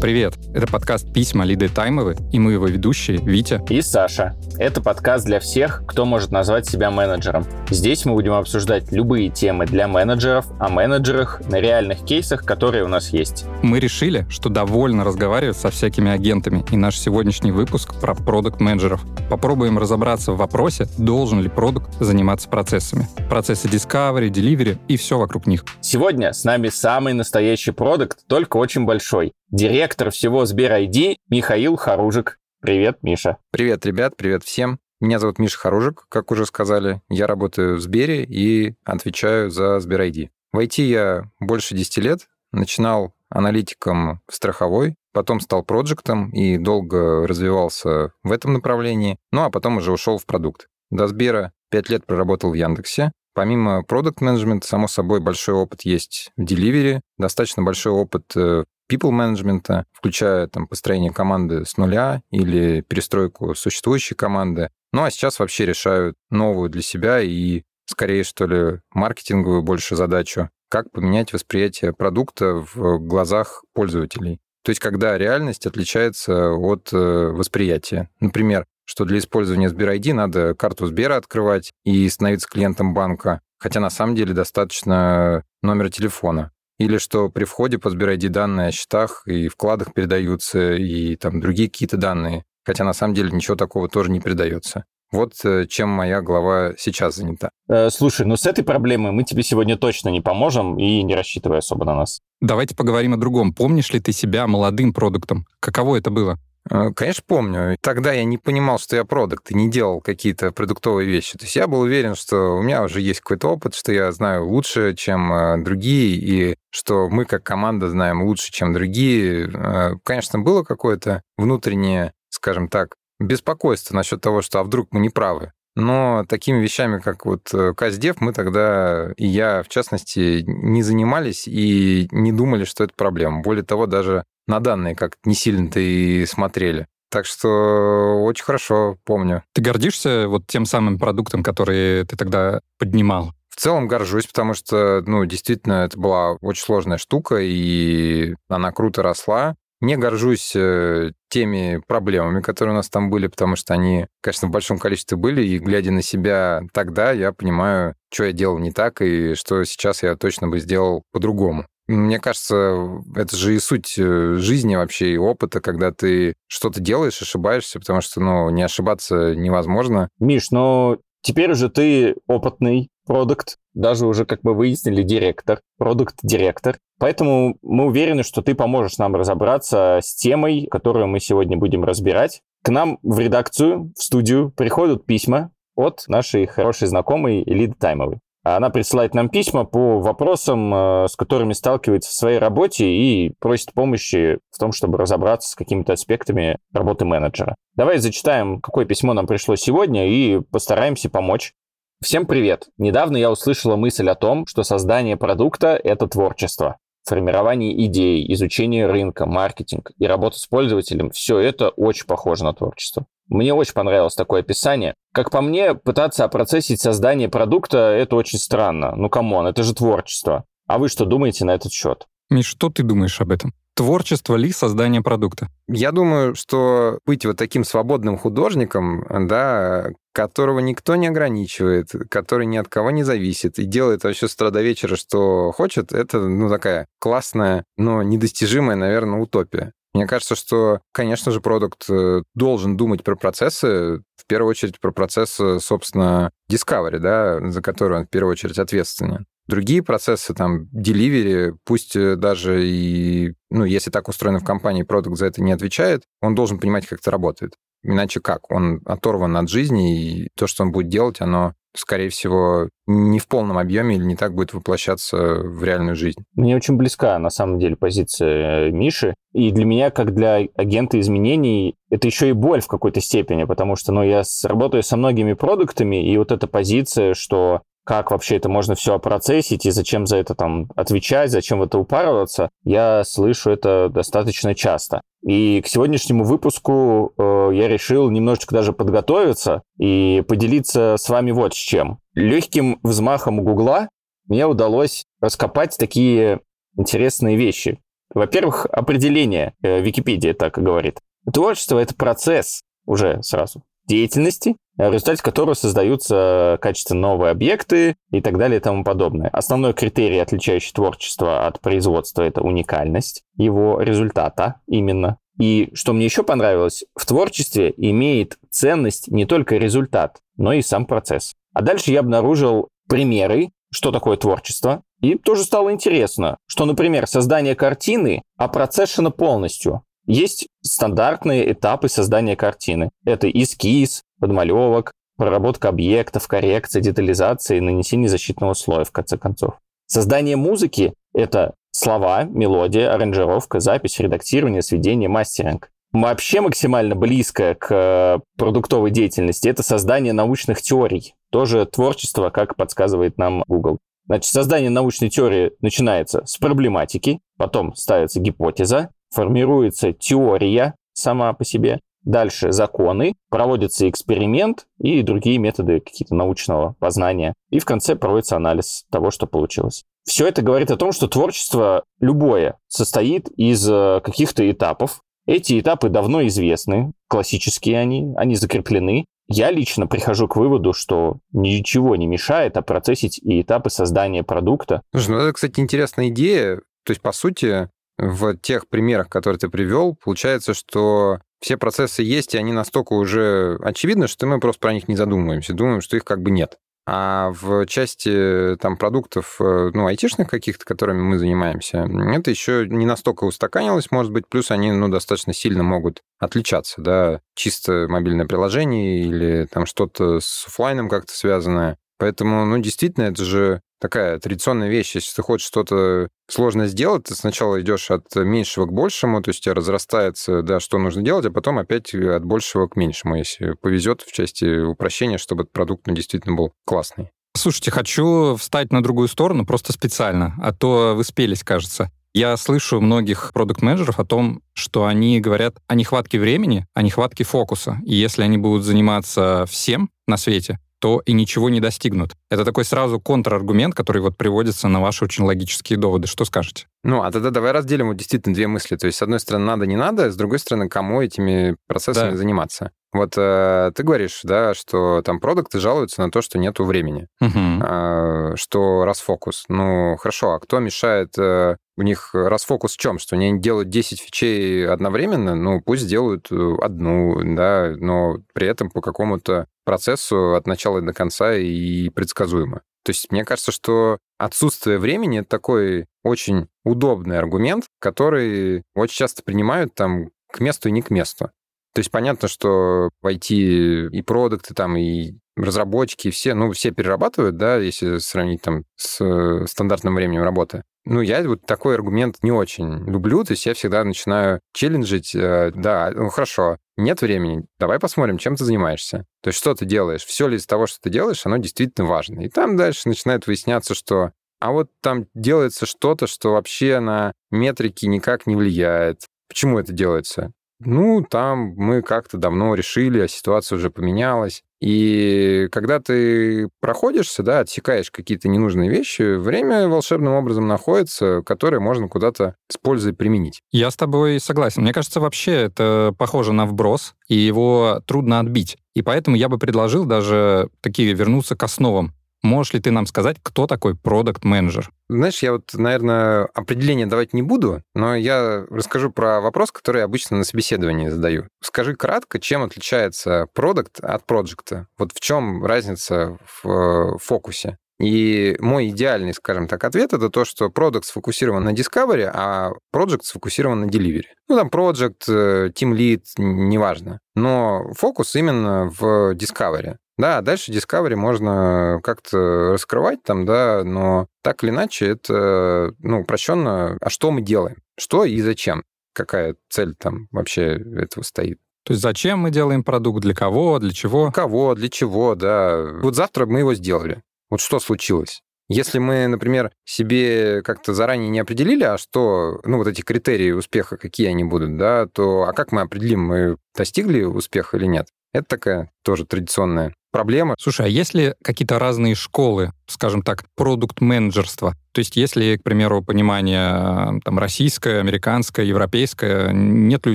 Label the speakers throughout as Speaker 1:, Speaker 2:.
Speaker 1: Привет! Это подкаст «Письма Лиды Таймовы» и мы его ведущие Витя
Speaker 2: и Саша. Это подкаст для всех, кто может назвать себя менеджером. Здесь мы будем обсуждать любые темы для менеджеров, о менеджерах, на реальных кейсах, которые у нас есть.
Speaker 1: Мы решили, что довольно разговаривать со всякими агентами, и наш сегодняшний выпуск про продукт-менеджеров. Попробуем разобраться в вопросе, должен ли продукт заниматься процессами. Процессы discovery, delivery и все вокруг них.
Speaker 2: Сегодня с нами самый настоящий продукт, только очень большой директор всего Сбер ID Михаил Харужик. Привет, Миша.
Speaker 3: Привет, ребят, привет всем. Меня зовут Миша Харужик, как уже сказали. Я работаю в Сбере и отвечаю за Сбер ID. В IT я больше 10 лет. Начинал аналитиком в страховой, потом стал проектом и долго развивался в этом направлении, ну а потом уже ушел в продукт. До Сбера 5 лет проработал в Яндексе, Помимо продукт менеджмента само собой, большой опыт есть в деливере, достаточно большой опыт э, people менеджмента, включая там построение команды с нуля или перестройку существующей команды. Ну а сейчас вообще решают новую для себя и скорее, что ли, маркетинговую больше задачу, как поменять восприятие продукта в глазах пользователей. То есть, когда реальность отличается от э, восприятия. Например, что для использования Сбер-ID надо карту Сбера открывать и становиться клиентом банка, хотя на самом деле достаточно номера телефона. Или что при входе по данные о счетах и вкладах передаются, и там другие какие-то данные. Хотя на самом деле ничего такого тоже не передается. Вот э, чем моя глава сейчас занята.
Speaker 2: Э, слушай, ну с этой проблемой мы тебе сегодня точно не поможем и не рассчитывай особо на нас.
Speaker 1: Давайте поговорим о другом. Помнишь ли ты себя молодым продуктом? Каково это было?
Speaker 3: Э, конечно, помню. Тогда я не понимал, что я продукт, и не делал какие-то продуктовые вещи. То есть я был уверен, что у меня уже есть какой-то опыт, что я знаю лучше, чем э, другие, и что мы как команда знаем лучше, чем другие. Э, конечно, было какое-то внутреннее, скажем так, беспокойство насчет того, что а вдруг мы не правы. Но такими вещами, как вот Каздев, мы тогда, и я, в частности, не занимались и не думали, что это проблема. Более того, даже на данные как не сильно-то и смотрели. Так что очень хорошо помню.
Speaker 1: Ты гордишься вот тем самым продуктом, который ты тогда поднимал?
Speaker 3: В целом горжусь, потому что, ну, действительно, это была очень сложная штука, и она круто росла. Не горжусь э, теми проблемами, которые у нас там были, потому что они, конечно, в большом количестве были, и глядя на себя тогда, я понимаю, что я делал не так, и что сейчас я точно бы сделал по-другому. Мне кажется, это же и суть э, жизни вообще, и опыта, когда ты что-то делаешь, ошибаешься, потому что, ну, не ошибаться невозможно.
Speaker 2: Миш, ну, теперь уже ты опытный продукт, даже уже, как мы выяснили, директор, продукт-директор. Поэтому мы уверены, что ты поможешь нам разобраться с темой, которую мы сегодня будем разбирать. К нам в редакцию, в студию приходят письма от нашей хорошей знакомой Лиды Таймовой. Она присылает нам письма по вопросам, э, с которыми сталкивается в своей работе и просит помощи в том, чтобы разобраться с какими-то аспектами работы менеджера. Давай зачитаем, какое письмо нам пришло сегодня и постараемся помочь. Всем привет! Недавно я услышала мысль о том, что создание продукта – это творчество. Формирование идей, изучение рынка, маркетинг и работа с пользователем – все это очень похоже на творчество. Мне очень понравилось такое описание. Как по мне, пытаться опроцессить создание продукта – это очень странно. Ну, come on, это же творчество. А вы что думаете на этот счет?
Speaker 1: Миш, что ты думаешь об этом? Творчество ли создание продукта?
Speaker 3: Я думаю, что быть вот таким свободным художником, да, которого никто не ограничивает, который ни от кого не зависит и делает вообще с утра до вечера, что хочет, это, ну, такая классная, но недостижимая, наверное, утопия. Мне кажется, что, конечно же, продукт э, должен думать про процессы, в первую очередь про процессы, собственно, discovery, да, за который он в первую очередь ответственен. Другие процессы, там, delivery, пусть э, даже и, ну, если так устроено в компании, продукт за это не отвечает, он должен понимать, как это работает. Иначе как? Он оторван от жизни, и то, что он будет делать, оно скорее всего, не в полном объеме или не так будет воплощаться в реальную жизнь.
Speaker 2: Мне очень близка, на самом деле, позиция э, Миши. И для меня, как для агента изменений, это еще и боль в какой-то степени, потому что ну, я работаю со многими продуктами, и вот эта позиция, что как вообще это можно все опроцессить и зачем за это там отвечать, зачем в это упарываться, я слышу это достаточно часто. И к сегодняшнему выпуску э, я решил немножечко даже подготовиться и поделиться с вами вот с чем. Легким взмахом Гугла мне удалось раскопать такие интересные вещи. Во-первых, определение, э, Википедия так и говорит. Творчество — это процесс уже сразу деятельности, в результате которого создаются качественно новые объекты и так далее и тому подобное. Основной критерий, отличающий творчество от производства, это уникальность его результата именно. И что мне еще понравилось, в творчестве имеет ценность не только результат, но и сам процесс. А дальше я обнаружил примеры, что такое творчество, и тоже стало интересно, что, например, создание картины опроцессено полностью. Есть стандартные этапы создания картины. Это эскиз, подмалевок, проработка объектов, коррекция, детализация и нанесение защитного слоя, в конце концов. Создание музыки — это слова, мелодия, аранжировка, запись, редактирование, сведение, мастеринг. Вообще максимально близко к э, продуктовой деятельности это создание научных теорий. Тоже творчество, как подсказывает нам Google. Значит, создание научной теории начинается с проблематики, потом ставится гипотеза, формируется теория сама по себе, дальше законы, проводится эксперимент и другие методы какие-то научного познания. И в конце проводится анализ того, что получилось. Все это говорит о том, что творчество любое состоит из э, каких-то этапов. Эти этапы давно известны, классические они, они закреплены. Я лично прихожу к выводу, что ничего не мешает опроцессить и этапы создания продукта.
Speaker 3: Слушай, ну это, кстати, интересная идея. То есть, по сути, в тех примерах, которые ты привел, получается, что все процессы есть, и они настолько уже очевидны, что мы просто про них не задумываемся, думаем, что их как бы нет. А в части там продуктов, э, ну, айтишных каких-то, которыми мы занимаемся, это еще не настолько устаканилось, может быть, плюс они, ну, достаточно сильно могут отличаться, да, чисто мобильное приложение или там что-то с офлайном как-то связанное. Поэтому, ну, действительно, это же такая традиционная вещь. Если ты хочешь что-то сложно сделать, ты сначала идешь от меньшего к большему, то есть у тебя разрастается, да, что нужно делать, а потом опять от большего к меньшему, если повезет в части упрощения, чтобы этот продукт ну, действительно был классный.
Speaker 1: Слушайте, хочу встать на другую сторону просто специально, а то вы спелись, кажется. Я слышу многих продукт-менеджеров о том, что они говорят о нехватке времени, о нехватке фокуса. И если они будут заниматься всем на свете, то и ничего не достигнут. Это такой сразу контраргумент, который вот приводится на ваши очень логические доводы. Что скажете?
Speaker 3: Ну, а тогда давай разделим вот действительно две мысли. То есть, с одной стороны, надо, не надо, с другой стороны, кому этими процессами да. заниматься. Вот э, ты говоришь, да, что там продукты жалуются на то, что нету времени, угу. э, что расфокус. Ну, хорошо, а кто мешает э, у них расфокус в чем? Что они делают 10 фичей одновременно, ну, пусть делают э, одну, да, но при этом по какому-то процессу от начала до конца и предсказуемо. То есть мне кажется, что отсутствие времени — это такой очень удобный аргумент, который очень часто принимают там к месту и не к месту. То есть понятно, что в IT и продукты там, и разработчики, все, ну, все перерабатывают, да, если сравнить там с э, стандартным временем работы. Ну, я вот такой аргумент не очень люблю, то есть я всегда начинаю челленджить, э, да, ну хорошо, нет времени, давай посмотрим, чем ты занимаешься. То есть что ты делаешь, все ли из того, что ты делаешь, оно действительно важно. И там дальше начинает выясняться, что а вот там делается что-то, что вообще на метрики никак не влияет. Почему это делается? Ну, там мы как-то давно решили, а ситуация уже поменялась. И когда ты проходишься, да, отсекаешь какие-то ненужные вещи, время волшебным образом находится, которое можно куда-то с пользой применить.
Speaker 1: Я с тобой согласен. Мне кажется, вообще это похоже на вброс, и его трудно отбить. И поэтому я бы предложил даже такие вернуться к основам. Можешь ли ты нам сказать, кто такой продукт менеджер
Speaker 3: Знаешь, я вот, наверное, определение давать не буду, но я расскажу про вопрос, который я обычно на собеседовании задаю. Скажи кратко, чем отличается продукт от проекта? Вот в чем разница в э, фокусе? И мой идеальный, скажем так, ответ это то, что продукт сфокусирован на Discovery, а Project сфокусирован на Delivery. Ну, там Project, э, Team Lead, неважно. Но фокус именно в Discovery. Да, дальше Discovery можно как-то раскрывать там, да, но так или иначе это, ну, упрощенно, а что мы делаем? Что и зачем? Какая цель там вообще этого стоит?
Speaker 1: То есть зачем мы делаем продукт, для кого, для чего?
Speaker 3: Кого, для чего, да. Вот завтра мы его сделали. Вот что случилось? Если мы, например, себе как-то заранее не определили, а что, ну, вот эти критерии успеха, какие они будут, да, то а как мы определим, мы достигли успеха или нет? Это такая тоже традиционная проблемы.
Speaker 1: Слушай, а есть ли какие-то разные школы, скажем так, продукт-менеджерства? То есть если, к примеру, понимание там, российское, американское, европейское, нет ли у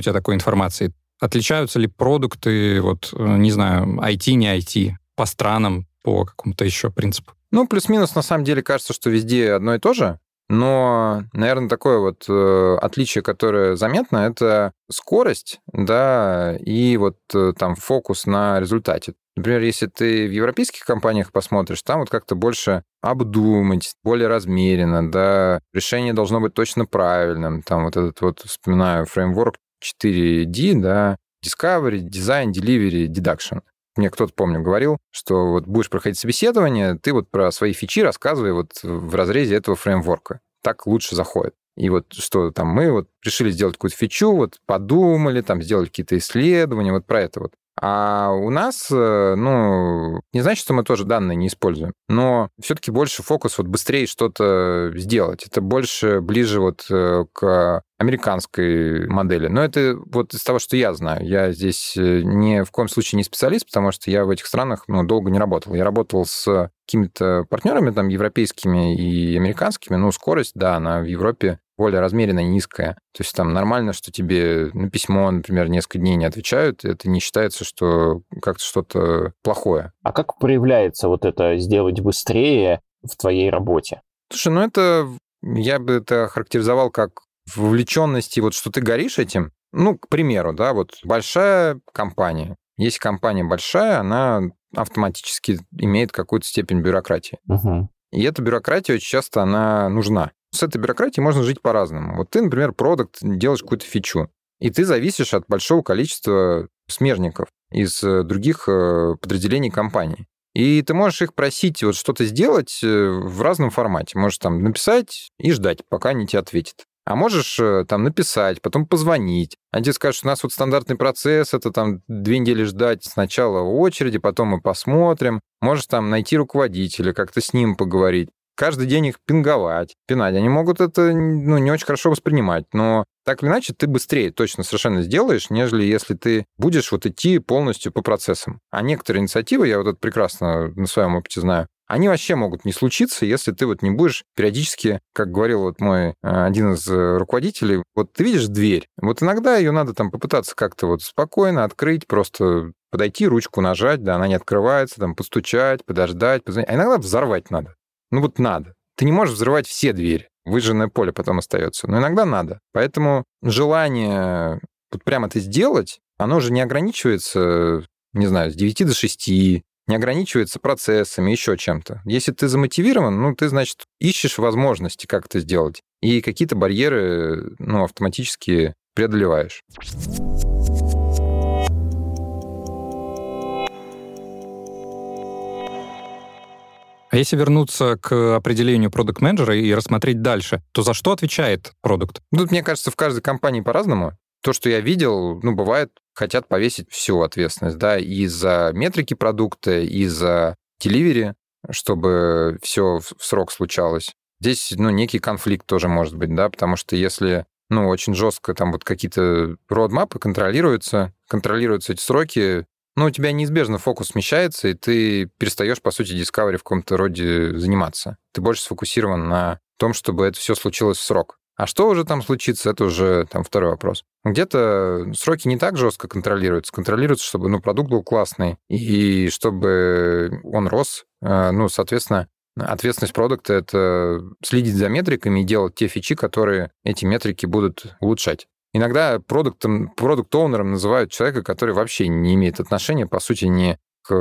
Speaker 1: тебя такой информации? Отличаются ли продукты, вот, э, не знаю, IT, не IT, по странам, по какому-то еще принципу?
Speaker 3: Ну, плюс-минус, на самом деле, кажется, что везде одно и то же. Но, наверное, такое вот э, отличие, которое заметно, это скорость, да, и вот э, там фокус на результате. Например, если ты в европейских компаниях посмотришь, там вот как-то больше обдумать, более размеренно, да, решение должно быть точно правильным. Там вот этот вот, вспоминаю, фреймворк 4D, да, Discovery, Design, Delivery, Deduction. Мне кто-то, помню, говорил, что вот будешь проходить собеседование, ты вот про свои фичи рассказывай вот в разрезе этого фреймворка. Так лучше заходит. И вот что там мы вот решили сделать какую-то фичу, вот подумали, там сделали какие-то исследования, вот про это вот. А у нас, э, ну, не значит, что мы тоже данные не используем, но все-таки больше фокус вот быстрее что-то сделать. Это больше ближе вот э, к американской модели. Но это вот из того, что я знаю. Я здесь э, ни в коем случае не специалист, потому что я в этих странах ну, долго не работал. Я работал с какими-то партнерами там европейскими и американскими. Ну, скорость, да, она в Европе более размеренная, низкая. То есть там нормально, что тебе на письмо, например, несколько дней не отвечают, это не считается, что как-то что-то плохое.
Speaker 2: А как проявляется вот это сделать быстрее в твоей работе?
Speaker 3: Слушай, ну это я бы это характеризовал как вовлеченности, вот что ты горишь этим. Ну, к примеру, да, вот большая компания. Если компания большая, она автоматически имеет какую-то степень бюрократии.
Speaker 2: Угу.
Speaker 3: И эта бюрократия очень часто она нужна. С этой бюрократией можно жить по-разному. Вот ты, например, продукт, делаешь какую-то фичу, и ты зависишь от большого количества смежников из э, других э, подразделений компании. И ты можешь их просить вот что-то сделать э, в разном формате. Можешь там написать и ждать, пока они тебе ответят. А можешь там написать, потом позвонить. Они тебе скажут, что у нас вот стандартный процесс, это там две недели ждать сначала очереди, потом мы посмотрим. Можешь там найти руководителя, как-то с ним поговорить каждый день их пинговать, пинать. Они могут это ну, не очень хорошо воспринимать, но так или иначе ты быстрее точно совершенно сделаешь, нежели если ты будешь вот идти полностью по процессам. А некоторые инициативы, я вот это прекрасно на своем опыте знаю, они вообще могут не случиться, если ты вот не будешь периодически, как говорил вот мой э, один из э, руководителей, вот ты видишь дверь, вот иногда ее надо там попытаться как-то вот спокойно открыть, просто подойти, ручку нажать, да, она не открывается, там постучать, подождать, позвонить. А иногда взорвать надо. Ну вот надо. Ты не можешь взрывать все двери. Выжженное поле потом остается. Но иногда надо. Поэтому желание вот прямо это сделать, оно уже не ограничивается, не знаю, с 9 до 6, не ограничивается процессами, еще чем-то. Если ты замотивирован, ну, ты, значит, ищешь возможности, как это сделать. И какие-то барьеры, ну, автоматически преодолеваешь.
Speaker 1: А если вернуться к определению продукт менеджера и рассмотреть дальше, то за что отвечает продукт?
Speaker 3: Тут, мне кажется, в каждой компании по-разному. То, что я видел, ну, бывает, хотят повесить всю ответственность, да, и за метрики продукта, и за деливери, чтобы все в срок случалось. Здесь, ну, некий конфликт тоже может быть, да, потому что если, ну, очень жестко там вот какие-то родмапы контролируются, контролируются эти сроки, ну, у тебя неизбежно фокус смещается, и ты перестаешь, по сути, Discovery в каком-то роде заниматься. Ты больше сфокусирован на том, чтобы это все случилось в срок. А что уже там случится, это уже там второй вопрос. Где-то сроки не так жестко контролируются. Контролируется, чтобы ну, продукт был классный, и чтобы он рос. А, ну, соответственно, ответственность продукта — это следить за метриками и делать те фичи, которые эти метрики будут улучшать. Иногда продуктом, продукт-оунером называют человека, который вообще не имеет отношения, по сути, ни к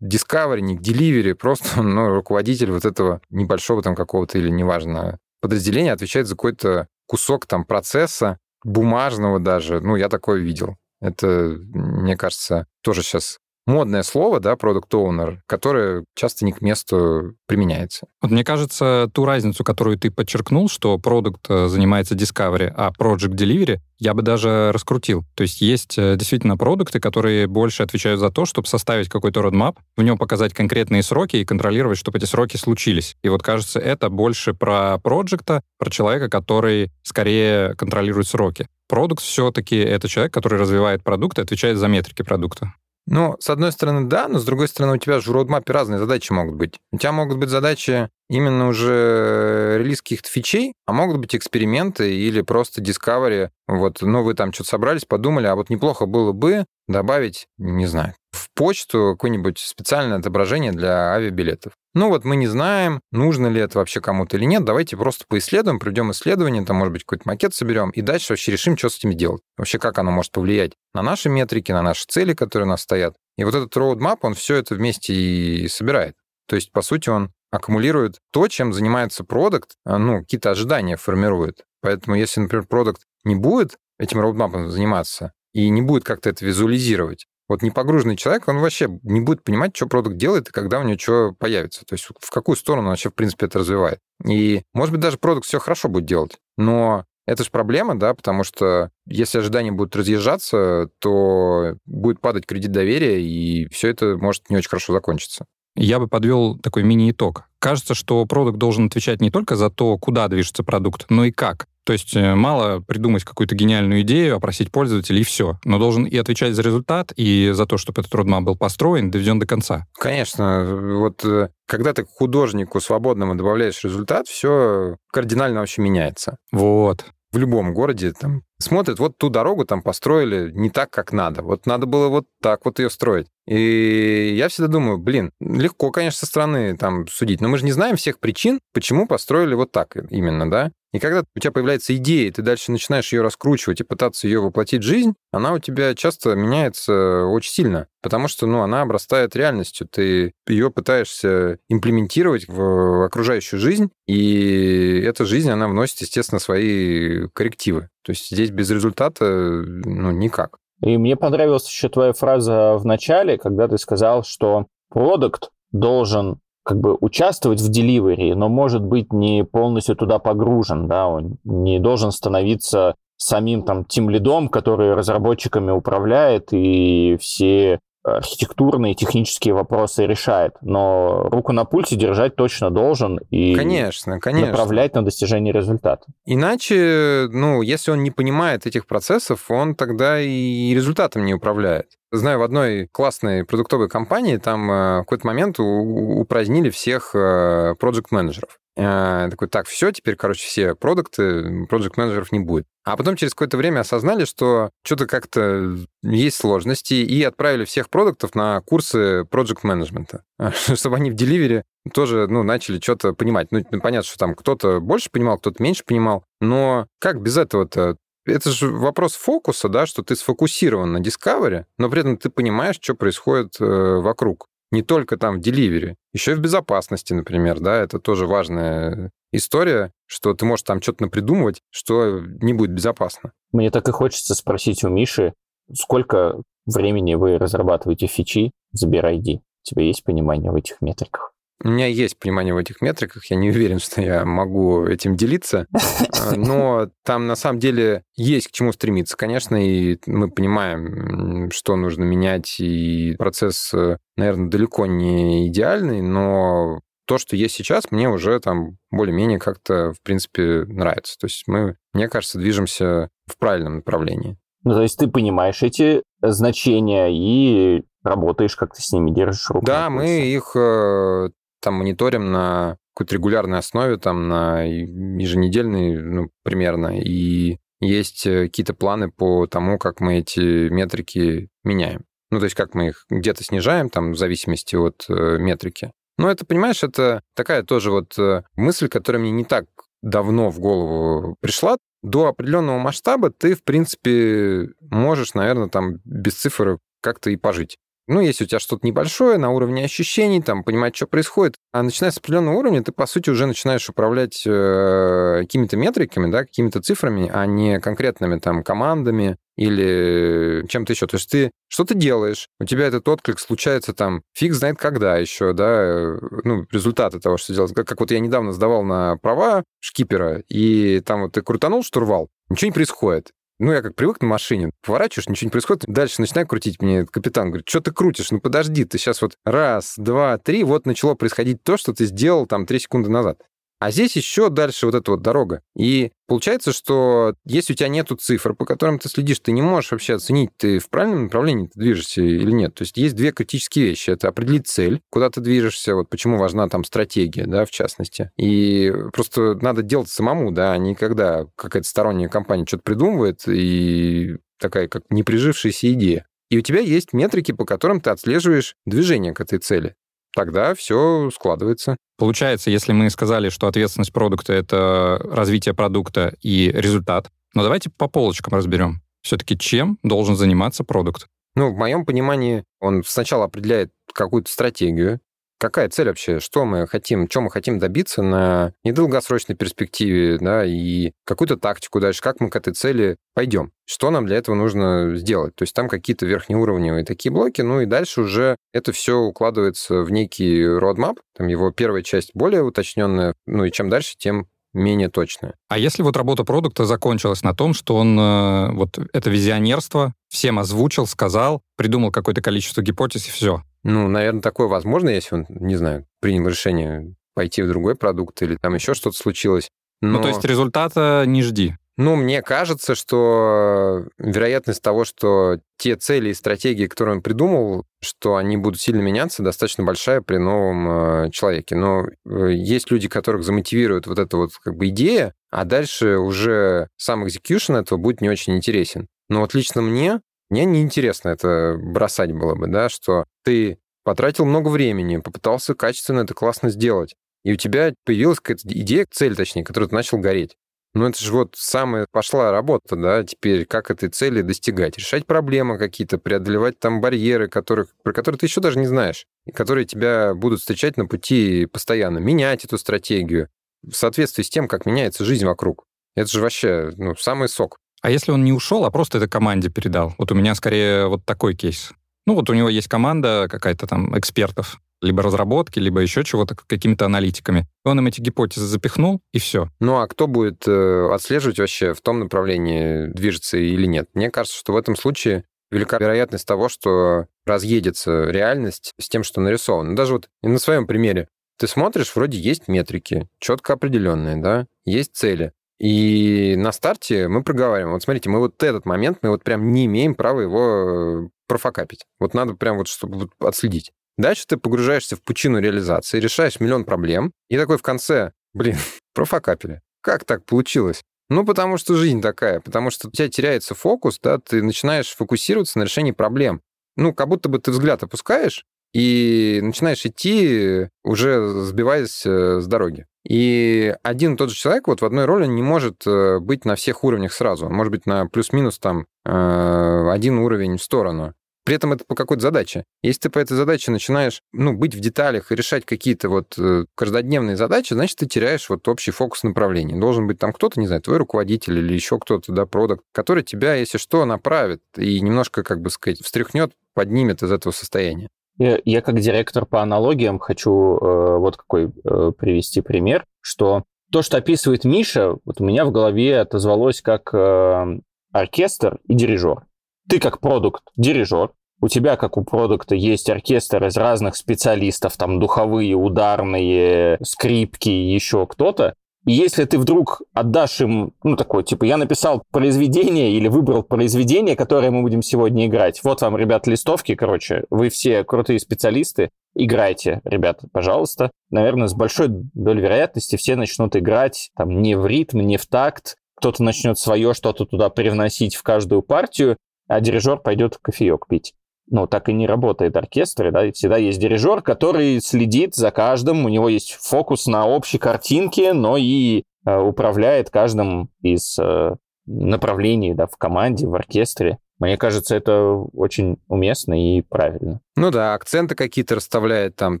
Speaker 3: Discovery, ни к Delivery, просто ну, руководитель вот этого небольшого там какого-то или неважно подразделения, отвечает за какой-то кусок там процесса, бумажного даже. Ну, я такое видел. Это, мне кажется, тоже сейчас модное слово, да, продукт owner, которое часто не к месту применяется.
Speaker 1: Вот мне кажется, ту разницу, которую ты подчеркнул, что продукт э, занимается discovery, а project delivery, я бы даже раскрутил. То есть есть э, действительно продукты, которые больше отвечают за то, чтобы составить какой-то roadmap, в нем показать конкретные сроки и контролировать, чтобы эти сроки случились. И вот кажется, это больше про проекта, про человека, который скорее контролирует сроки. Продукт все-таки это человек, который развивает продукт и отвечает за метрики продукта.
Speaker 3: Ну, с одной стороны, да, но с другой стороны, у тебя же в роудмапе разные задачи могут быть. У тебя могут быть задачи именно уже релиз каких-то фичей, а могут быть эксперименты или просто discovery. Вот, ну, вы там что-то собрались, подумали, а вот неплохо было бы добавить, не знаю, в почту какое-нибудь специальное отображение для авиабилетов. Ну вот мы не знаем, нужно ли это вообще кому-то или нет. Давайте просто поисследуем, проведем исследование, там, может быть, какой-то макет соберем, и дальше вообще решим, что с этим делать. Вообще, как оно может повлиять на наши метрики, на наши цели, которые у нас стоят. И вот этот roadmap, он все это вместе и собирает. То есть, по сути, он аккумулирует то, чем занимается продукт, а, ну, какие-то ожидания формирует. Поэтому если, например, продукт не будет этим роудмапом заниматься и не будет как-то это визуализировать, вот непогруженный человек, он вообще не будет понимать, что продукт делает и когда у него что появится. То есть в какую сторону он вообще, в принципе, это развивает. И, может быть, даже продукт все хорошо будет делать, но это же проблема, да, потому что если ожидания будут разъезжаться, то будет падать кредит доверия, и все это может не очень хорошо закончиться.
Speaker 1: Я бы подвел такой мини-итог. Кажется, что продукт должен отвечать не только за то, куда движется продукт, но и как. То есть э, мало придумать какую-то гениальную идею, опросить пользователей и все. Но должен и отвечать за результат, и за то, чтобы этот родмап был построен, доведен до конца.
Speaker 3: Конечно. Вот э, когда ты художнику свободному добавляешь результат, все кардинально вообще меняется.
Speaker 1: Вот.
Speaker 3: В любом городе там смотрят, вот ту дорогу там построили не так, как надо. Вот надо было вот так вот ее строить. И я всегда думаю, блин, легко, конечно, со стороны там судить, но мы же не знаем всех причин, почему построили вот так именно, да? И когда у тебя появляется идея, ты дальше начинаешь ее раскручивать и пытаться ее воплотить в жизнь, она у тебя часто меняется очень сильно, потому что ну, она обрастает реальностью. Ты ее пытаешься имплементировать в окружающую жизнь, и эта жизнь, она вносит, естественно, свои коррективы. То есть здесь без результата ну, никак.
Speaker 2: И мне понравилась еще твоя фраза в начале, когда ты сказал, что продукт должен как бы участвовать в деливере, но может быть не полностью туда погружен, да, он не должен становиться самим там тем лидом, который разработчиками управляет и все архитектурные, технические вопросы решает, но руку на пульсе держать точно должен и
Speaker 3: конечно, конечно.
Speaker 2: направлять на достижение результата.
Speaker 3: Иначе, ну, если он не понимает этих процессов, он тогда и результатом не управляет. Знаю, в одной классной продуктовой компании там э, в какой-то момент упразднили всех э, проект-менеджеров. Э, такой, так, все, теперь, короче, все продукты, проект менеджеров не будет. А потом через какое-то время осознали, что что-то как-то есть сложности, и отправили всех продуктов на курсы проект менеджмента, чтобы они в деливере тоже ну, начали что-то понимать. Ну, понятно, что там кто-то больше понимал, кто-то меньше понимал, но как без этого-то? Это же вопрос фокуса, да, что ты сфокусирован на Discovery, но при этом ты понимаешь, что происходит э, вокруг не только там в деливере, еще и в безопасности, например, да, это тоже важная история, что ты можешь там что-то напридумывать, что не будет безопасно.
Speaker 2: Мне так и хочется спросить у Миши, сколько времени вы разрабатываете фичи в? У тебя есть понимание в этих метриках?
Speaker 3: У меня есть понимание в этих метриках, я не уверен, что я могу этим делиться, а, но там на самом деле есть к чему стремиться, конечно, и мы понимаем, что нужно менять, и процесс, э, наверное, далеко не идеальный, но то, что есть сейчас, мне уже там более-менее как-то, в принципе, нравится. То есть мы, мне кажется, движемся в правильном направлении.
Speaker 2: Ну, то есть ты понимаешь эти значения и работаешь как-то с ними, держишь руку.
Speaker 3: Да, мы их э, там мониторим на какой-то регулярной основе, там на еженедельной, ну, примерно, и есть э, какие-то планы по тому, как мы эти метрики меняем. Ну, то есть как мы их где-то снижаем, там, в зависимости от э, метрики. Но это, понимаешь, это такая тоже вот э, мысль, которая мне не так давно в голову пришла. До определенного масштаба ты, в принципе, можешь, наверное, там без цифр как-то и пожить. Ну, если у тебя что-то небольшое на уровне ощущений, там, понимать, что происходит, а начиная с определенного уровня, ты, по сути, уже начинаешь управлять э, какими-то метриками, да, какими-то цифрами, а не конкретными там командами или чем-то еще. То есть ты что-то делаешь, у тебя этот отклик случается там фиг знает когда еще, да, э, ну, результаты того, что делать. Как, как вот я недавно сдавал на права шкипера, и там вот ты крутанул штурвал, ничего не происходит. Ну, я как привык на машине, поворачиваешь, ничего не происходит. Дальше начинаю крутить. Мне капитан говорит, что ты крутишь? Ну, подожди, ты сейчас вот раз, два, три, вот начало происходить то, что ты сделал там три секунды назад. А здесь еще дальше вот эта вот дорога. И получается, что если у тебя нету цифр, по которым ты следишь, ты не можешь вообще оценить, ты в правильном направлении ты движешься или нет. То есть есть две критические вещи. Это определить цель, куда ты движешься, вот почему важна там стратегия, да, в частности. И просто надо делать самому, да, а не когда какая-то сторонняя компания что-то придумывает и такая как неприжившаяся идея. И у тебя есть метрики, по которым ты отслеживаешь движение к этой цели тогда все складывается.
Speaker 1: Получается, если мы сказали, что ответственность продукта — это развитие продукта и результат, но давайте по полочкам разберем. Все-таки чем должен заниматься продукт?
Speaker 3: Ну, в моем понимании, он сначала определяет какую-то стратегию, какая цель вообще, что мы хотим, что мы хотим добиться на недолгосрочной перспективе, да, и какую-то тактику дальше, как мы к этой цели пойдем, что нам для этого нужно сделать. То есть там какие-то верхнеуровневые такие блоки, ну и дальше уже это все укладывается в некий roadmap, там его первая часть более уточненная, ну и чем дальше, тем менее точная.
Speaker 1: А если вот работа продукта закончилась на том, что он э, вот это визионерство всем озвучил, сказал, придумал какое-то количество гипотез и все,
Speaker 3: ну, наверное, такое возможно, если он, не знаю, принял решение пойти в другой продукт или там еще что-то случилось.
Speaker 1: Но... Ну, то есть результата не жди.
Speaker 3: Ну, мне кажется, что вероятность того, что те цели и стратегии, которые он придумал, что они будут сильно меняться, достаточно большая при новом э, человеке. Но э, есть люди, которых замотивирует вот эта вот как бы идея, а дальше уже сам экзекьюшн этого будет не очень интересен. Но вот лично мне мне неинтересно это бросать было бы, да, что ты потратил много времени, попытался качественно это классно сделать, и у тебя появилась какая-то идея, цель, точнее, которую ты начал гореть. Ну, это же вот самая пошла работа, да, теперь как этой цели достигать. Решать проблемы какие-то, преодолевать там барьеры, которых, про которые ты еще даже не знаешь, и которые тебя будут встречать на пути постоянно. Менять эту стратегию в соответствии с тем, как меняется жизнь вокруг. Это же вообще ну, самый сок.
Speaker 1: А если он не ушел, а просто это команде передал? Вот у меня скорее вот такой кейс. Ну вот у него есть команда какая-то там экспертов, либо разработки, либо еще чего-то, какими-то аналитиками. Он им эти гипотезы запихнул, и все.
Speaker 3: Ну а кто будет э, отслеживать вообще в том направлении, движется или нет? Мне кажется, что в этом случае велика вероятность того, что разъедется реальность с тем, что нарисовано. Даже вот на своем примере. Ты смотришь, вроде есть метрики, четко определенные, да, есть цели. И на старте мы проговариваем, вот смотрите, мы вот этот момент, мы вот прям не имеем права его э, профокапить. Вот надо прям вот, чтобы отследить. Дальше ты погружаешься в пучину реализации, решаешь миллион проблем, и такой в конце, блин, профокапили. Как так получилось? Ну, потому что жизнь такая, потому что у тебя теряется фокус, да, ты начинаешь фокусироваться на решении проблем. Ну, как будто бы ты взгляд опускаешь, и начинаешь идти, уже сбиваясь э, с дороги. И один и тот же человек вот в одной роли не может э, быть на всех уровнях сразу. Он может быть на плюс-минус там э, один уровень в сторону. При этом это по какой-то задаче. Если ты по этой задаче начинаешь ну, быть в деталях и решать какие-то вот каждодневные задачи, значит, ты теряешь вот общий фокус направления. Должен быть там кто-то, не знаю, твой руководитель или еще кто-то, да, продукт, который тебя, если что, направит и немножко, как бы сказать, встряхнет, поднимет из этого состояния.
Speaker 2: Я, я как директор по аналогиям хочу э, вот какой э, привести пример, что то, что описывает Миша, вот у меня в голове отозвалось как э, оркестр и дирижер. Ты как продукт дирижер, у тебя, как у продукта, есть оркестр из разных специалистов, там духовые, ударные, скрипки, еще кто-то, и если ты вдруг отдашь им, ну, такое, типа, я написал произведение или выбрал произведение, которое мы будем сегодня играть. Вот вам, ребят, листовки, короче, вы все крутые специалисты, играйте, ребята, пожалуйста. Наверное, с большой долей вероятности все начнут играть там не в ритм, не в такт. Кто-то начнет свое что-то туда привносить в каждую партию, а дирижер пойдет кофеек пить ну, так и не работает оркестр, да, и всегда есть дирижер, который следит за каждым, у него есть фокус на общей картинке, но и э, управляет каждым из э, направлений, да, в команде, в оркестре. Мне кажется, это очень уместно и правильно.
Speaker 3: Ну да, акценты какие-то расставляет там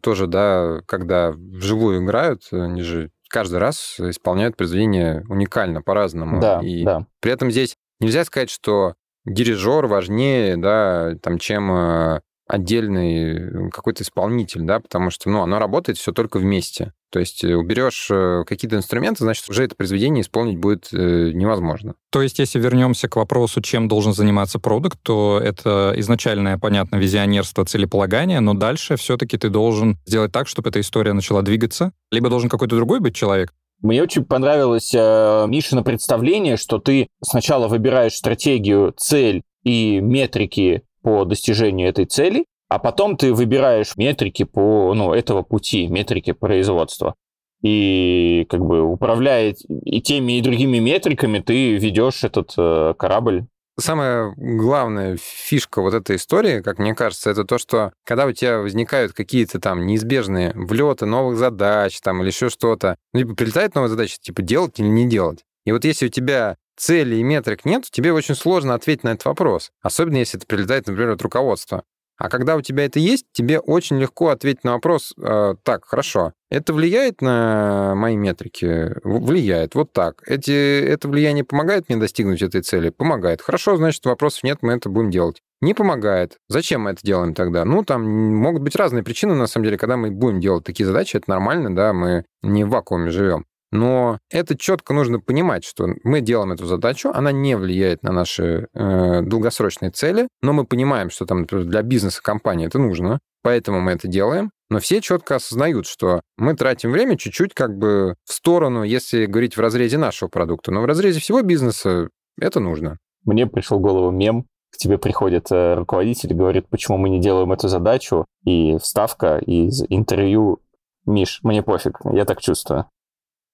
Speaker 3: тоже, да, когда вживую играют, они же каждый раз исполняют произведение уникально, по-разному.
Speaker 2: Да, и да.
Speaker 3: При этом здесь нельзя сказать, что дирижер важнее, да, там, чем э, отдельный какой-то исполнитель, да, потому что, ну, оно работает все только вместе. То есть э, уберешь э, какие-то инструменты, значит, уже это произведение исполнить будет невозможно.
Speaker 1: То есть, если вернемся к вопросу, чем должен заниматься продукт, то это изначальное, понятно, визионерство, целеполагание, но дальше все-таки ты должен сделать так, чтобы эта история начала двигаться. Либо должен какой-то другой быть человек,
Speaker 2: Мне очень понравилось э, Мишина представление, что ты сначала выбираешь стратегию, цель и метрики по достижению этой цели, а потом ты выбираешь метрики по ну, этого пути, метрики производства. И как бы управляя и теми, и другими метриками, ты ведешь этот э, корабль
Speaker 3: Самая главная фишка вот этой истории, как мне кажется, это то, что когда у тебя возникают какие-то там неизбежные влеты новых задач там или еще что-то, ну, либо прилетает новая задача, типа делать или не делать. И вот если у тебя цели и метрик нет, тебе очень сложно ответить на этот вопрос. Особенно если это прилетает, например, от руководства. А когда у тебя это есть, тебе очень легко ответить на вопрос, э, так, хорошо, это влияет на мои метрики? Влияет, вот так. Эти, это влияние помогает мне достигнуть этой цели? Помогает. Хорошо, значит, вопросов нет, мы это будем делать. Не помогает. Зачем мы это делаем тогда? Ну, там могут быть разные причины, на самом деле, когда мы будем делать такие задачи, это нормально, да, мы не в вакууме живем. Но это четко нужно понимать, что мы делаем эту задачу, она не влияет на наши э, долгосрочные цели, но мы понимаем, что там, например, для бизнеса компании это нужно, поэтому мы это делаем. Но все четко осознают, что мы тратим время чуть-чуть как бы в сторону, если говорить в разрезе нашего продукта, но в разрезе всего бизнеса это нужно.
Speaker 2: Мне пришел в голову мем, к тебе приходит э, руководитель и говорит, почему мы не делаем эту задачу, и вставка из интервью Миш, мне пофиг, я так чувствую.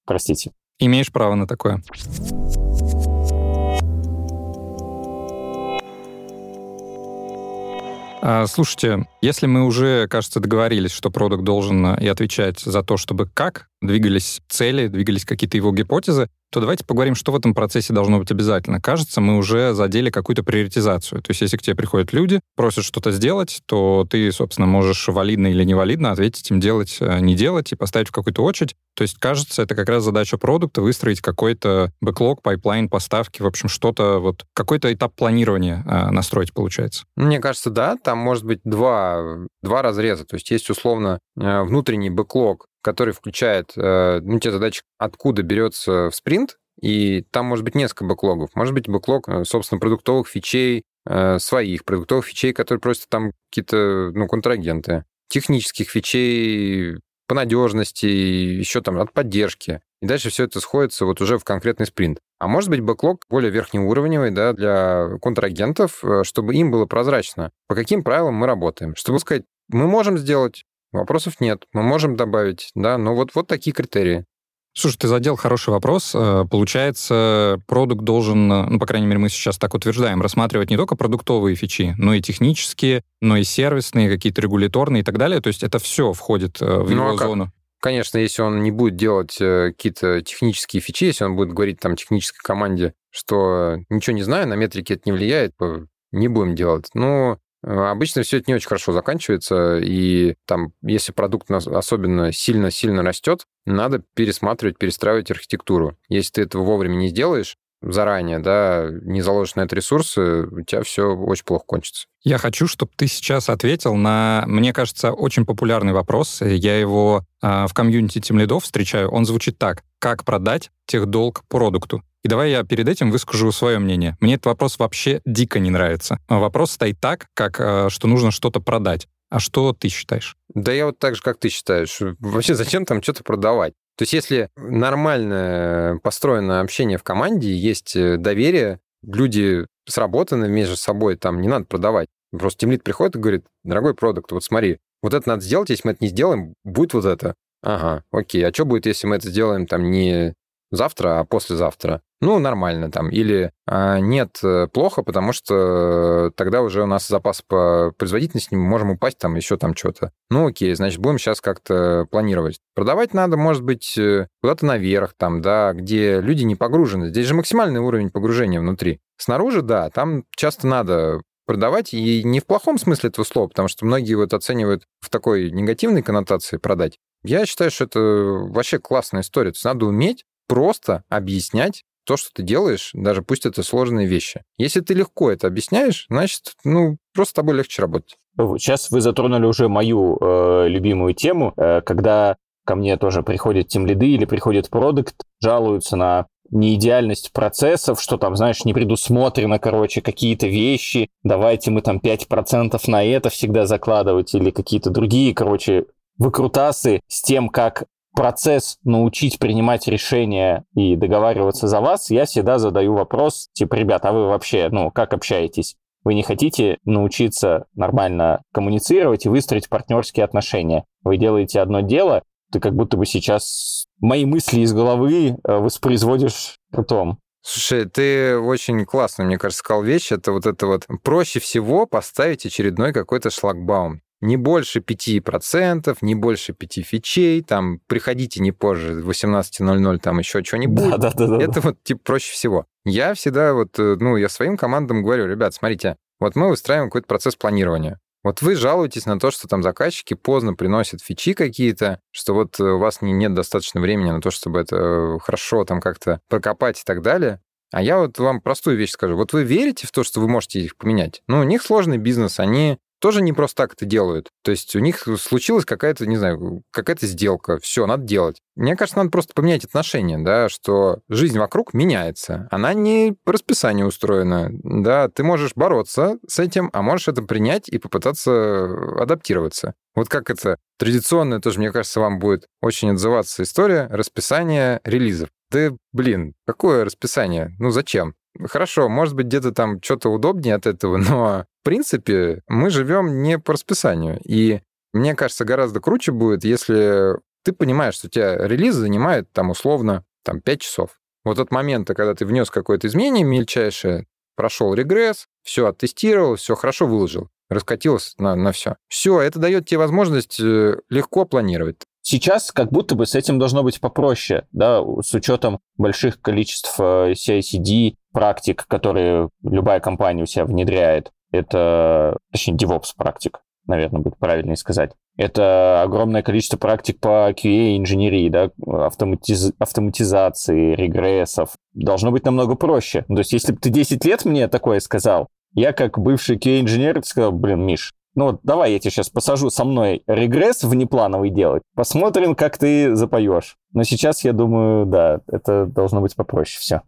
Speaker 2: Простите.
Speaker 1: Имеешь право на такое. А, слушайте, если мы уже, кажется, договорились, что продукт должен и отвечать за то, чтобы как двигались цели, двигались какие-то его гипотезы, то давайте поговорим, что в этом процессе должно быть обязательно. Кажется, мы уже задели какую-то приоритизацию. То есть если к тебе приходят люди, просят что-то сделать, то ты, собственно, можешь валидно или невалидно ответить им делать, э, не делать и поставить в какую-то очередь. То есть, кажется, это как раз задача продукта выстроить какой-то бэклог, пайплайн, поставки, в общем, что-то, вот какой-то этап планирования э, настроить, получается.
Speaker 3: Мне кажется, да, там может быть два, два разреза. То есть есть условно э, внутренний бэклог, который включает э, ну, те задачи, откуда берется в спринт, и там может быть несколько бэклогов. Может быть бэклог, э, собственно, продуктовых фичей, э, своих продуктовых фичей, которые просто там какие-то, ну, контрагенты, технических фичей по надежности, еще там от поддержки. И дальше все это сходится вот уже в конкретный спринт. А может быть бэклог более верхнеуровневый, да, для контрагентов, чтобы им было прозрачно, по каким правилам мы работаем. Чтобы сказать, мы можем сделать, Вопросов нет. Мы можем добавить, да, но вот, вот такие критерии.
Speaker 1: Слушай, ты задел хороший вопрос. Э, получается, продукт должен, э, ну, по крайней мере, мы сейчас так утверждаем, рассматривать не только продуктовые фичи, но и технические, но и сервисные, какие-то регуляторные и так далее. То есть это все входит э, в ну, его а зону.
Speaker 3: Конечно, если он не будет делать какие-то технические фичи, если он будет говорить там технической команде, что ничего не знаю, на метрики это не влияет, не будем делать. Но Э, обычно все это не очень хорошо заканчивается, и там, если продукт особенно сильно-сильно растет, надо пересматривать, перестраивать архитектуру. Если ты этого вовремя не сделаешь, заранее, да, не заложишь на это ресурсы, у тебя все очень плохо кончится.
Speaker 1: Я хочу, чтобы ты сейчас ответил на, мне кажется, очень популярный вопрос. Я его э, в комьюнити тем лидов встречаю. Он звучит так. Как продать техдолг продукту? И давай я перед этим выскажу свое мнение. Мне этот вопрос вообще дико не нравится. Вопрос стоит так, как э, что нужно что-то продать. А что ты считаешь?
Speaker 3: Да я вот так же, как ты считаешь. Вообще зачем там что-то продавать? То есть если нормально построено общение в команде, есть э, доверие, люди сработаны между собой, там не надо продавать. Просто тимлит приходит и говорит, дорогой продукт, вот смотри, вот это надо сделать, если мы это не сделаем, будет вот это. Ага, окей, а что будет, если мы это сделаем там не завтра, а послезавтра. Ну, нормально там. Или а, нет, э, плохо, потому что тогда уже у нас запас по производительности, мы можем упасть там еще там что-то. Ну, окей, значит, будем сейчас как-то планировать. Продавать надо, может быть, э, куда-то наверх там, да, где люди не погружены. Здесь же максимальный уровень погружения внутри. Снаружи, да, там часто надо продавать, и не в плохом смысле этого слова, потому что многие вот оценивают в такой негативной коннотации продать. Я считаю, что это вообще классная история. То есть надо уметь просто объяснять то, что ты делаешь, даже пусть это сложные вещи. Если ты легко это объясняешь, значит, ну, просто с тобой легче работать.
Speaker 2: Сейчас вы затронули уже мою э, любимую тему, э, когда ко мне тоже приходят тем лиды или приходит продукт, жалуются на неидеальность процессов, что там, знаешь, не предусмотрено, короче, какие-то вещи, давайте мы там 5% на это всегда закладывать или какие-то другие, короче, выкрутасы с тем, как процесс научить принимать решения и договариваться за вас, я всегда задаю вопрос, типа, ребят, а вы вообще, ну, как общаетесь? Вы не хотите научиться нормально коммуницировать и выстроить партнерские отношения. Вы делаете одно дело, ты как будто бы сейчас мои мысли из головы э, воспроизводишь потом.
Speaker 3: Слушай, ты очень классно, мне кажется, сказал вещь. Это вот это вот проще всего поставить очередной какой-то шлагбаум. Не больше 5%, не больше 5 фичей, там, приходите не позже 18.00, там еще что-нибудь.
Speaker 2: Да, да, да, да.
Speaker 3: Это вот, типа, проще всего. Я всегда вот, э, ну, я своим командам говорю, ребят, смотрите, вот мы выстраиваем какой-то процесс планирования. Вот вы жалуетесь на то, что там заказчики поздно приносят фичи какие-то, что вот у вас не, нет достаточно времени на то, чтобы это э, хорошо там как-то прокопать и так далее. А я вот вам простую вещь скажу. Вот вы верите в то, что вы можете их поменять? Ну, у них сложный бизнес, они тоже не просто так это делают. То есть у них случилась какая-то, не знаю, какая-то сделка, все, надо делать. Мне кажется, надо просто поменять отношения, да, что жизнь вокруг меняется. Она не по расписанию устроена, да, ты можешь бороться с этим, а можешь это принять и попытаться адаптироваться. Вот как это традиционная тоже, мне кажется, вам будет очень отзываться история расписания релизов. Да, блин, какое расписание? Ну, зачем? Хорошо, может быть, где-то там что-то удобнее от этого, но в принципе мы живем не по расписанию. И мне кажется, гораздо круче будет, если ты понимаешь, что у тебя релиз занимает там условно там 5 часов. Вот от момента, когда ты внес какое-то изменение мельчайшее, прошел регресс, все оттестировал, все хорошо выложил, раскатилось на, на все. Все, это дает тебе возможность э, легко планировать.
Speaker 2: Сейчас как будто бы с этим должно быть попроще, да, с учетом больших количеств э, CI-CD практик, которые любая компания у себя внедряет. Это, точнее, DevOps практик, наверное, будет правильнее сказать. Это огромное количество практик по QA-инженерии, да, автоматиз... автоматизации, регрессов. Должно быть намного проще. То есть, если бы ты 10 лет мне такое сказал, я как бывший QA-инженер сказал, блин, Миш, ну давай я тебе сейчас посажу со мной регресс внеплановый делать, посмотрим, как ты запоешь. Но сейчас я думаю, да, это должно быть попроще все.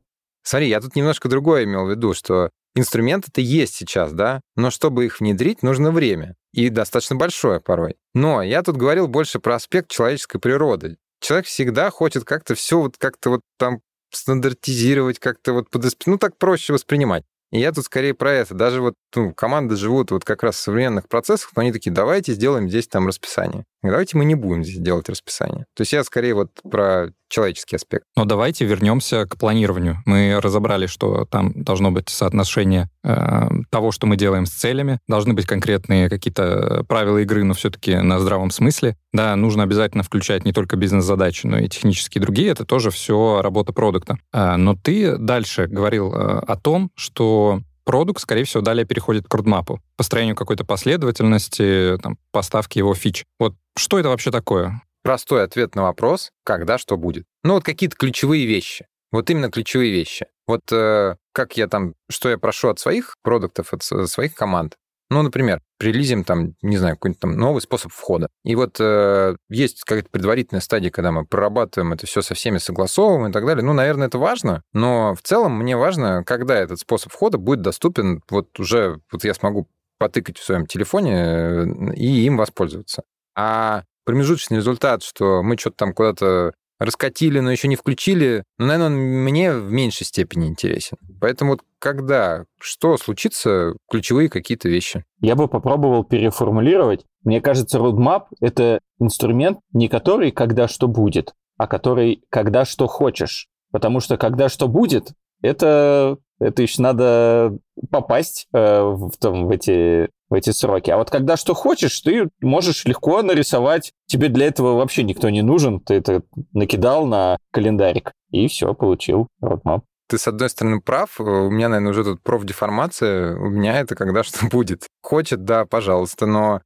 Speaker 3: Смотри, я тут немножко другое имел в виду, что инструменты-то есть сейчас, да, но чтобы их внедрить, нужно время. И достаточно большое порой. Но я тут говорил больше про аспект человеческой природы. Человек всегда хочет как-то все вот как-то вот там стандартизировать, как-то вот подосп... ну так проще воспринимать. И я тут скорее про это. Даже вот ну, команды живут вот как раз в современных процессах, но они такие, давайте сделаем здесь там расписание. Давайте мы не будем здесь делать расписание. То есть я скорее вот про человеческий аспект.
Speaker 1: Но давайте вернемся к планированию. Мы разобрали, что там должно быть соотношение э, того, что мы делаем с целями, должны быть конкретные какие-то правила игры, но все-таки на здравом смысле. Да, нужно обязательно включать не только бизнес-задачи, но и технические другие. Это тоже все работа продукта. Э, но ты дальше говорил э, о том, что продукт, скорее всего, далее переходит к родмапу, построению какой-то последовательности, там, поставки его фич. Вот что это вообще такое?
Speaker 3: Простой ответ на вопрос, когда что будет. Ну вот какие-то ключевые вещи. Вот именно ключевые вещи. Вот э, как я там, что я прошу от своих продуктов, от своих команд. Ну, например, прилизим там, не знаю, какой-нибудь там новый способ входа. И вот э, есть какая-то предварительная стадия, когда мы прорабатываем это все со всеми, согласовываем и так далее. Ну, наверное, это важно, но в целом мне важно, когда этот способ входа будет доступен, вот уже вот я смогу потыкать в своем телефоне э, и им воспользоваться. А промежуточный результат, что мы что-то там куда-то раскатили, но еще не включили, ну, наверное, он мне в меньшей степени интересен. Поэтому вот когда, что случится, ключевые какие-то вещи.
Speaker 2: Я бы попробовал переформулировать. Мне кажется, roadmap — это инструмент, не который «когда что будет», а который «когда что хочешь». Потому что «когда что будет» — это, это еще надо попасть э, в, там, в эти в эти сроки. А вот когда что хочешь, ты можешь легко нарисовать. Тебе для этого вообще никто не нужен. Ты это накидал на календарик. И все, получил roadmap.
Speaker 3: Ты, с одной стороны, прав. У меня, наверное, уже тут профдеформация. У меня это когда что будет. Хочет, да, пожалуйста, но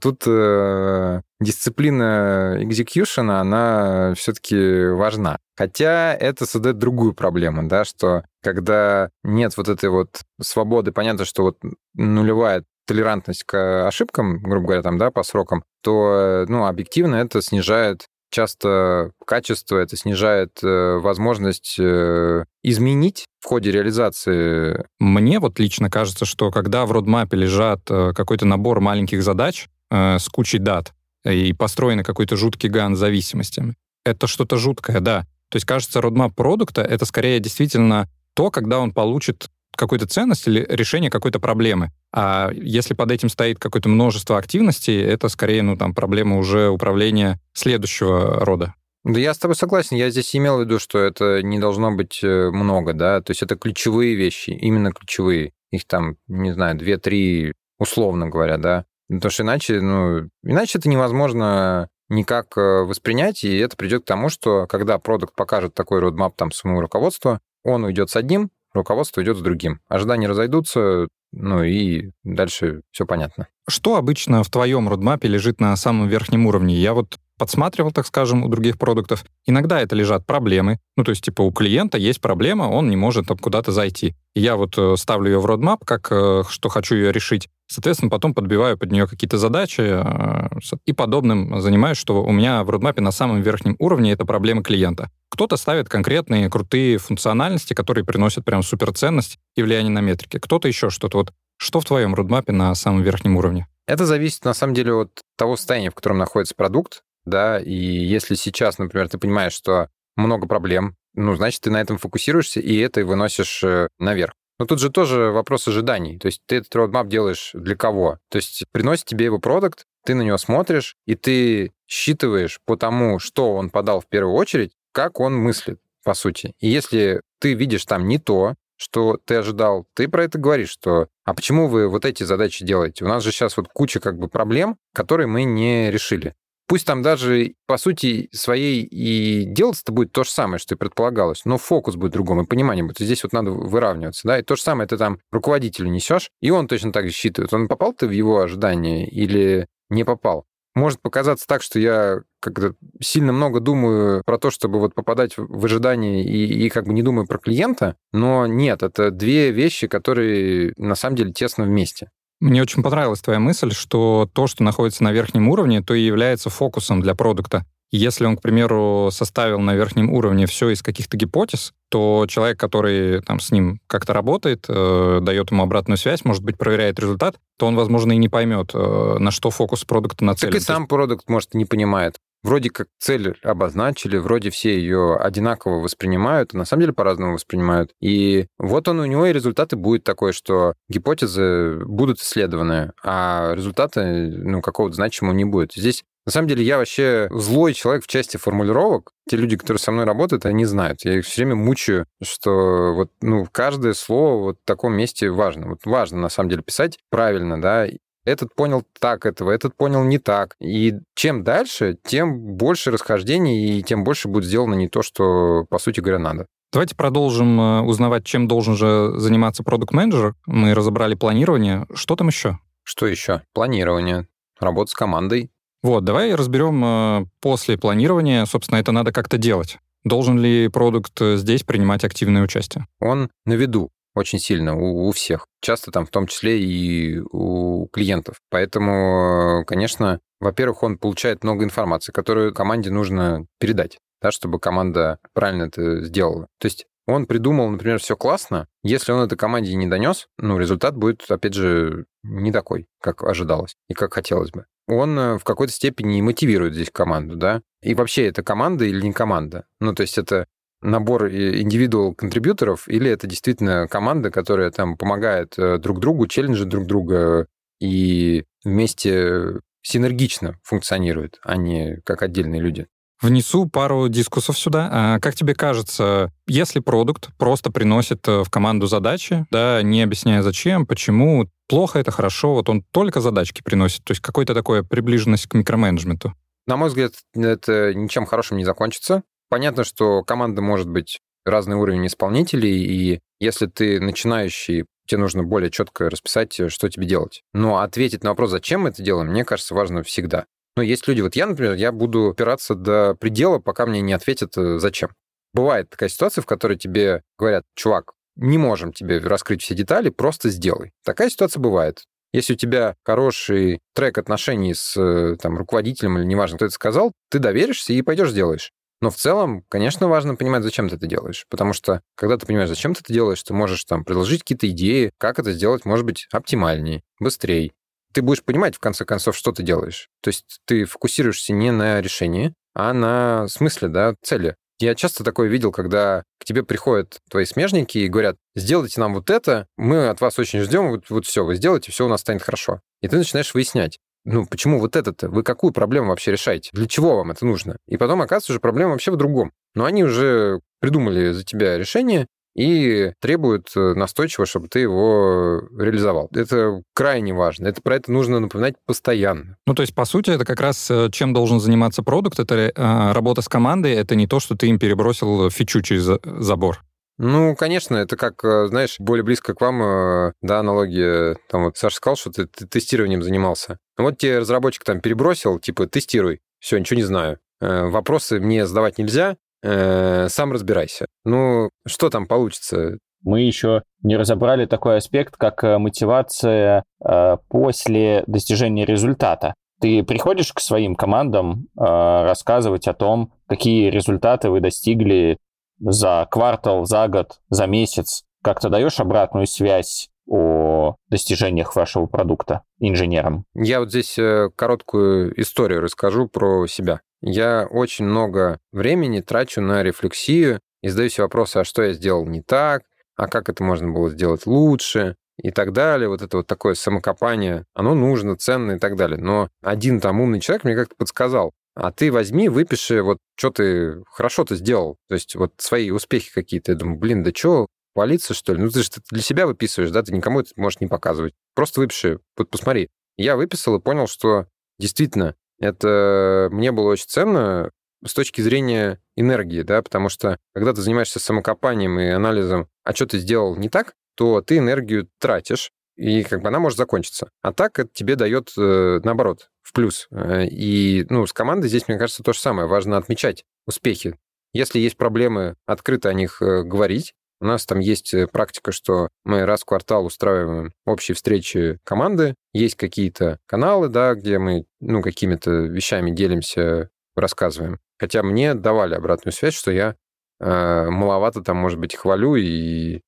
Speaker 3: тут э, дисциплина экзекьюшена, она все-таки важна. Хотя это создает другую проблему, да, что когда нет вот этой вот свободы, понятно, что вот нулевая толерантность к ошибкам, грубо говоря, там, да, по срокам, то, ну, объективно это снижает часто качество, это снижает э, возможность э, изменить в ходе реализации.
Speaker 1: Мне вот лично кажется, что когда в родмапе лежат э, какой-то набор маленьких задач э, с кучей дат, и построен какой-то жуткий ган зависимостями, это что-то жуткое, да. То есть, кажется, родмап продукта — это скорее действительно то, когда он получит какую-то ценность или решение какой-то проблемы. А если под этим стоит какое-то множество активностей, это скорее, ну, там, проблема уже управления следующего рода.
Speaker 3: Да я с тобой согласен. Я здесь имел в виду, что это не должно быть э, много, да, то есть это ключевые вещи, именно ключевые. Их там, не знаю, две-три, условно говоря, да. Потому что иначе, ну, иначе это невозможно никак э, воспринять, и это придет к тому, что когда продукт покажет такой родмап там своему руководству, он уйдет с одним, руководство идет с другим. Ожидания разойдутся, ну и дальше все понятно.
Speaker 1: Что обычно в твоем родмапе лежит на самом верхнем уровне? Я вот подсматривал, так скажем, у других продуктов. Иногда это лежат проблемы. Ну, то есть, типа, у клиента есть проблема, он не может там куда-то зайти. Я вот э, ставлю ее в родмап, как э, что хочу ее решить. Соответственно, потом подбиваю под нее какие-то задачи э, и подобным занимаюсь, что у меня в родмапе на самом верхнем уровне это проблемы клиента. Кто-то ставит конкретные крутые функциональности, которые приносят прям суперценность и влияние на метрики. Кто-то еще что-то. Вот что в твоем родмапе на самом верхнем уровне?
Speaker 3: Это зависит, на самом деле, от того состояния, в котором находится продукт, да, и если сейчас, например, ты понимаешь, что много проблем, ну, значит, ты на этом фокусируешься, и это выносишь э, наверх. Но тут же тоже вопрос ожиданий. То есть ты этот roadmap делаешь для кого? То есть приносит тебе его продукт, ты на него смотришь, и ты считываешь по тому, что он подал в первую очередь, как он мыслит, по сути. И если ты видишь там не то, что ты ожидал, ты про это говоришь, что а почему вы вот эти задачи делаете? У нас же сейчас вот куча как бы проблем, которые мы не решили. Пусть там даже, по сути, своей и делаться-то будет то же самое, что и предполагалось, но фокус будет другом, и понимание будет. Здесь вот надо выравниваться, да, и то же самое ты там руководителю несешь, и он точно так же считывает. Он попал ты в его ожидания или не попал? Может показаться так, что я как-то сильно много думаю про то, чтобы вот попадать в ожидание и, и как бы не думаю про клиента, но нет, это две вещи, которые на самом деле тесно вместе.
Speaker 1: Мне очень понравилась твоя мысль, что то, что находится на верхнем уровне, то и является фокусом для продукта. Если он, к примеру, составил на верхнем уровне все из каких-то гипотез, то человек, который там с ним как-то работает, э, дает ему обратную связь, может быть, проверяет результат, то он, возможно, и не поймет, э, на что фокус продукта нацелен.
Speaker 3: Так и сам продукт, может, не понимает вроде как цель обозначили, вроде все ее одинаково воспринимают, а на самом деле по-разному воспринимают. И вот он у него и результаты будет такой, что гипотезы будут исследованы, а результаты ну, какого-то значимого не будет. Здесь на самом деле я вообще злой человек в части формулировок. Те люди, которые со мной работают, они знают. Я их все время мучаю, что вот, ну, каждое слово вот в таком месте важно. Вот важно, на самом деле, писать правильно, да, этот понял так этого, этот понял не так. И чем дальше, тем больше расхождений, и тем больше будет сделано не то, что, по сути говоря, надо.
Speaker 1: Давайте продолжим э, узнавать, чем должен же заниматься продукт-менеджер. Мы разобрали планирование. Что там еще?
Speaker 3: Что еще? Планирование, работа с командой.
Speaker 1: Вот, давай разберем э, после планирования, собственно, это надо как-то делать. Должен ли продукт э, здесь принимать активное участие?
Speaker 3: Он на виду очень сильно у, у всех. Часто там в том числе и у клиентов. Поэтому, конечно, во-первых, он получает много информации, которую команде нужно передать, да, чтобы команда правильно это сделала. То есть он придумал, например, все классно, если он это команде не донес, ну, результат будет, опять же, не такой, как ожидалось и как хотелось бы. Он э, в какой-то степени мотивирует здесь команду, да, и вообще это команда или не команда. Ну, то есть это набор индивидуал контрибьюторов, или это действительно команда, которая там помогает э, друг другу, челленджит друг друга и вместе синергично функционирует, а не как отдельные люди.
Speaker 1: Внесу пару дискуссов сюда. А как тебе кажется, если продукт просто приносит э, в команду задачи, да, не объясняя зачем, почему, плохо это, хорошо, вот он только задачки приносит, то есть какой-то такой приближенность к микроменеджменту?
Speaker 3: На мой взгляд, это ничем хорошим не закончится. Понятно, что команда может быть разный уровень исполнителей, и если ты начинающий, тебе нужно более четко расписать, что тебе делать. Но ответить на вопрос, зачем мы это делаем, мне кажется, важно всегда. Но есть люди, вот я, например, я буду опираться до предела, пока мне не ответят, э, зачем. Бывает такая ситуация, в которой тебе говорят, чувак, не можем тебе раскрыть все детали, просто сделай. Такая ситуация бывает. Если у тебя хороший трек отношений с э, там, руководителем или неважно, кто это сказал, ты доверишься и пойдешь сделаешь. Но в целом, конечно, важно понимать, зачем ты это делаешь. Потому что, когда ты понимаешь, зачем ты это делаешь, ты можешь там предложить какие-то идеи, как это сделать, может быть, оптимальнее, быстрее. Ты будешь понимать, в конце концов, что ты делаешь. То есть ты фокусируешься не на решении, а на смысле, да, цели. Я часто такое видел, когда к тебе приходят твои смежники и говорят, сделайте нам вот это, мы от вас очень ждем, вот, вот все, вы сделаете, все у нас станет хорошо. И ты начинаешь выяснять, ну, почему вот это-то? Вы какую проблему вообще решаете? Для чего вам это нужно? И потом, оказывается, уже проблема вообще в другом. Но они уже придумали за тебя решение, и требуют э, настойчиво, чтобы ты его реализовал. Это крайне важно. Это про это нужно напоминать постоянно.
Speaker 1: Ну, то есть, по сути, это как раз э, чем должен заниматься продукт, это э, работа с командой, это не то, что ты им перебросил фичу через забор.
Speaker 3: Ну, конечно, это как, знаешь, более близко к вам, да, аналогия. Там вот Саша сказал, что ты, ты тестированием занимался. Ну, вот тебе разработчик там перебросил, типа, тестируй. Все, ничего не знаю. Вопросы мне задавать нельзя, э, сам разбирайся. Ну, что там получится?
Speaker 2: Мы еще не разобрали такой аспект, как э, мотивация э, после достижения результата. Ты приходишь к своим командам э, рассказывать о том, какие результаты вы достигли за квартал, за год, за месяц. Как то даешь обратную связь о достижениях вашего продукта инженерам?
Speaker 3: Я вот здесь э, короткую историю расскажу про себя. Я очень много времени трачу на рефлексию и задаю себе вопросы, а что я сделал не так, а как это можно было сделать лучше и так далее. Вот это вот такое самокопание, оно нужно, ценно и так далее. Но один там умный человек мне как-то подсказал, а ты возьми, выпиши, вот что ты хорошо-то сделал. То есть вот свои успехи какие-то. Я думаю, блин, да что, хвалиться, что ли? Ну, ты же для себя выписываешь, да, ты никому это можешь не показывать. Просто выпиши, вот посмотри. Я выписал и понял, что действительно это мне было очень ценно с точки зрения энергии, да, потому что когда ты занимаешься самокопанием и анализом, а что ты сделал не так, то ты энергию тратишь, и как бы она может закончиться. А так это тебе дает, э, наоборот, в плюс. Э, и, ну, с командой здесь, мне кажется, то же самое. Важно отмечать успехи. Если есть проблемы, открыто о них э, говорить, у нас там есть практика, что мы раз в квартал устраиваем общие встречи команды, есть какие-то каналы, да, где мы, ну, какими-то вещами делимся, рассказываем. Хотя мне давали обратную связь, что я э, маловато там, может быть, хвалю и...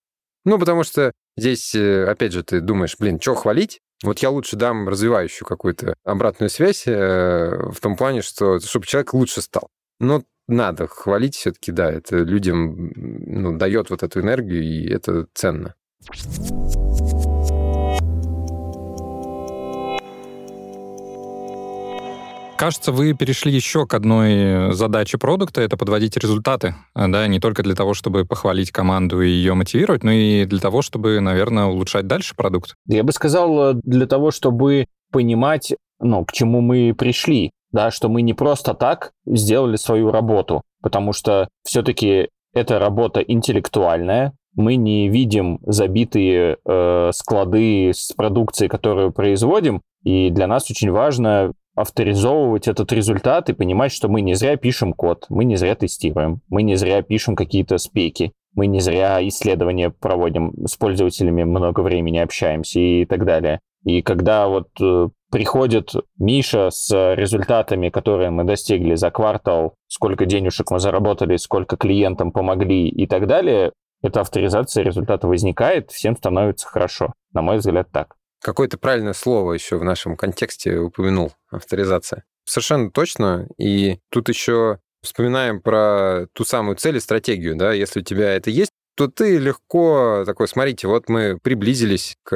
Speaker 3: Ну, потому что здесь, э, опять же, ты думаешь, блин, что хвалить? Вот я лучше дам развивающую какую-то обратную связь э, в том плане, что чтобы человек лучше стал. Но надо хвалить все-таки, да, это людям ну, дает вот эту энергию, и это ценно.
Speaker 1: Кажется, вы перешли еще к одной задаче продукта, это подводить результаты, да, не только для того, чтобы похвалить команду и ее мотивировать, но и для того, чтобы, наверное, улучшать дальше продукт.
Speaker 2: Я бы сказал, э, для того, чтобы понимать, ну, к чему мы пришли да, что мы не просто так сделали свою работу, потому что все-таки эта работа интеллектуальная, мы не видим забитые э, склады с продукцией, которую производим, и для нас очень важно авторизовывать этот результат и понимать, что мы не зря пишем код, мы не зря тестируем, мы не зря пишем какие-то спеки, мы не зря исследования проводим, с пользователями много времени общаемся и так далее. И когда вот э, приходит Миша с результатами, которые мы достигли за квартал, сколько денежек мы заработали, сколько клиентам помогли и так далее, эта авторизация результата возникает, всем становится хорошо. На мой взгляд, так.
Speaker 3: Какое-то правильное слово еще в нашем контексте упомянул, авторизация. Совершенно точно. И тут еще вспоминаем про ту самую цель и стратегию, да, если у тебя это есть, то ты легко такой, смотрите, вот мы приблизились к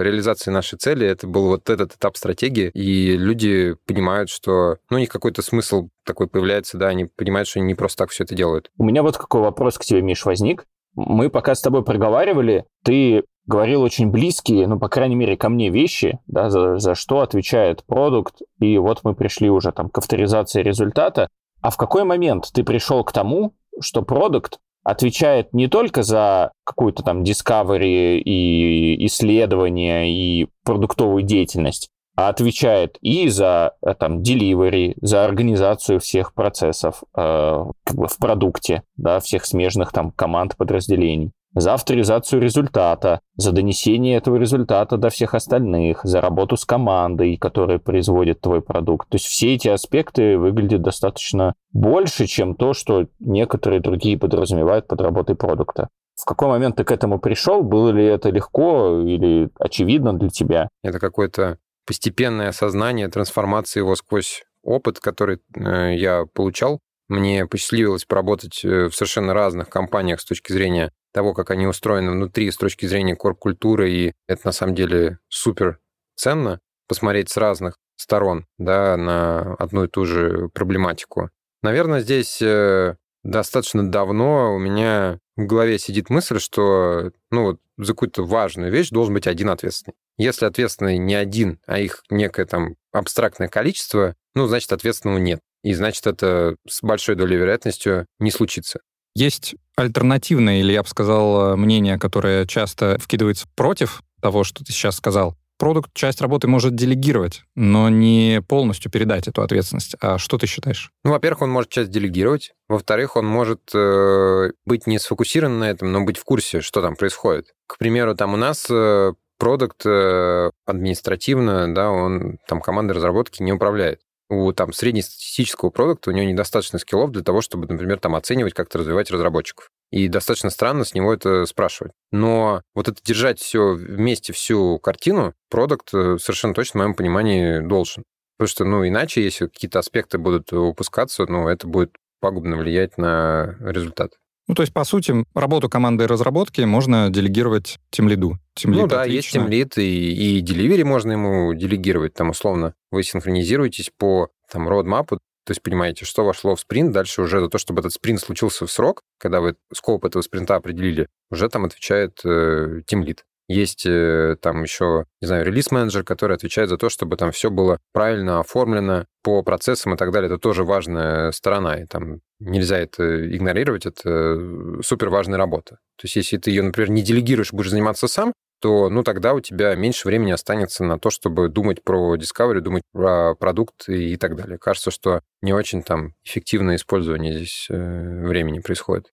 Speaker 3: реализации нашей цели, это был вот этот этап стратегии, и люди понимают, что, ну, у них какой-то смысл такой появляется, да, они понимают, что они не просто так все это делают.
Speaker 2: У меня вот какой вопрос к тебе, Миш, возник. Мы пока с тобой проговаривали, ты говорил очень близкие, ну, по крайней мере, ко мне вещи, да, за, за что отвечает продукт, и вот мы пришли уже там к авторизации результата. А в какой момент ты пришел к тому, что продукт отвечает не только за какую-то там discovery и исследование и продуктовую деятельность, а отвечает и за э, там delivery, за организацию всех процессов э, как бы в продукте, да, всех смежных там команд подразделений за авторизацию результата, за донесение этого результата до всех остальных, за работу с командой, которая производит твой продукт. То есть все эти аспекты выглядят достаточно больше, чем то, что некоторые другие подразумевают под работой продукта. В какой момент ты к этому пришел? Было ли это легко или очевидно для тебя?
Speaker 3: Это какое-то постепенное осознание трансформации его сквозь опыт, который э, я получал. Мне посчастливилось поработать э, в совершенно разных компаниях с точки зрения того, как они устроены внутри, с точки зрения корп-культуры, и это на самом деле супер ценно посмотреть с разных сторон да, на одну и ту же проблематику. Наверное, здесь э, достаточно давно у меня в голове сидит мысль, что ну, вот за какую-то важную вещь должен быть один ответственный. Если ответственный не один, а их некое там абстрактное количество, ну, значит, ответственного нет. И значит, это с большой долей вероятностью не случится.
Speaker 1: Есть альтернативное, или я бы сказал, мнение, которое часто вкидывается против того, что ты сейчас сказал продукт часть работы может делегировать, но не полностью передать эту ответственность. А что ты считаешь?
Speaker 3: Ну, во-первых, он может часть делегировать. Во-вторых, он может э, быть не сфокусирован на этом, но быть в курсе, что там происходит. К примеру, там у нас э, продукт э, административно, да, он там командой разработки не управляет. У там среднестатистического продукта у него недостаточно скиллов для того, чтобы, например, там оценивать, как-то развивать разработчиков. И достаточно странно с него это спрашивать. Но вот это держать все вместе, всю картину, продукт э, совершенно точно, в моем понимании, должен. Потому что, ну, иначе, если какие-то аспекты будут упускаться, ну, это будет пагубно влиять на результат.
Speaker 1: Ну, то есть, по сути, работу команды разработки можно делегировать тем лиду.
Speaker 3: ну да, отлично. есть тем лид, и, и delivery можно ему делегировать. Там, условно, вы синхронизируетесь по там, roadmap, то есть понимаете, что вошло в спринт, дальше уже за то, чтобы этот спринт случился в срок, когда вы скоп этого спринта определили, уже там отвечает э, лид. Есть э, там еще, не знаю, релиз-менеджер, который отвечает за то, чтобы там все было правильно оформлено по процессам и так далее. Это тоже важная сторона, и там нельзя это игнорировать, это э, супер важная работа. То есть если ты ее, например, не делегируешь, будешь заниматься сам, то ну, тогда у тебя меньше времени останется на то, чтобы думать про Discovery, думать про продукт и, так далее. Кажется, что не очень там эффективное использование здесь э, времени происходит.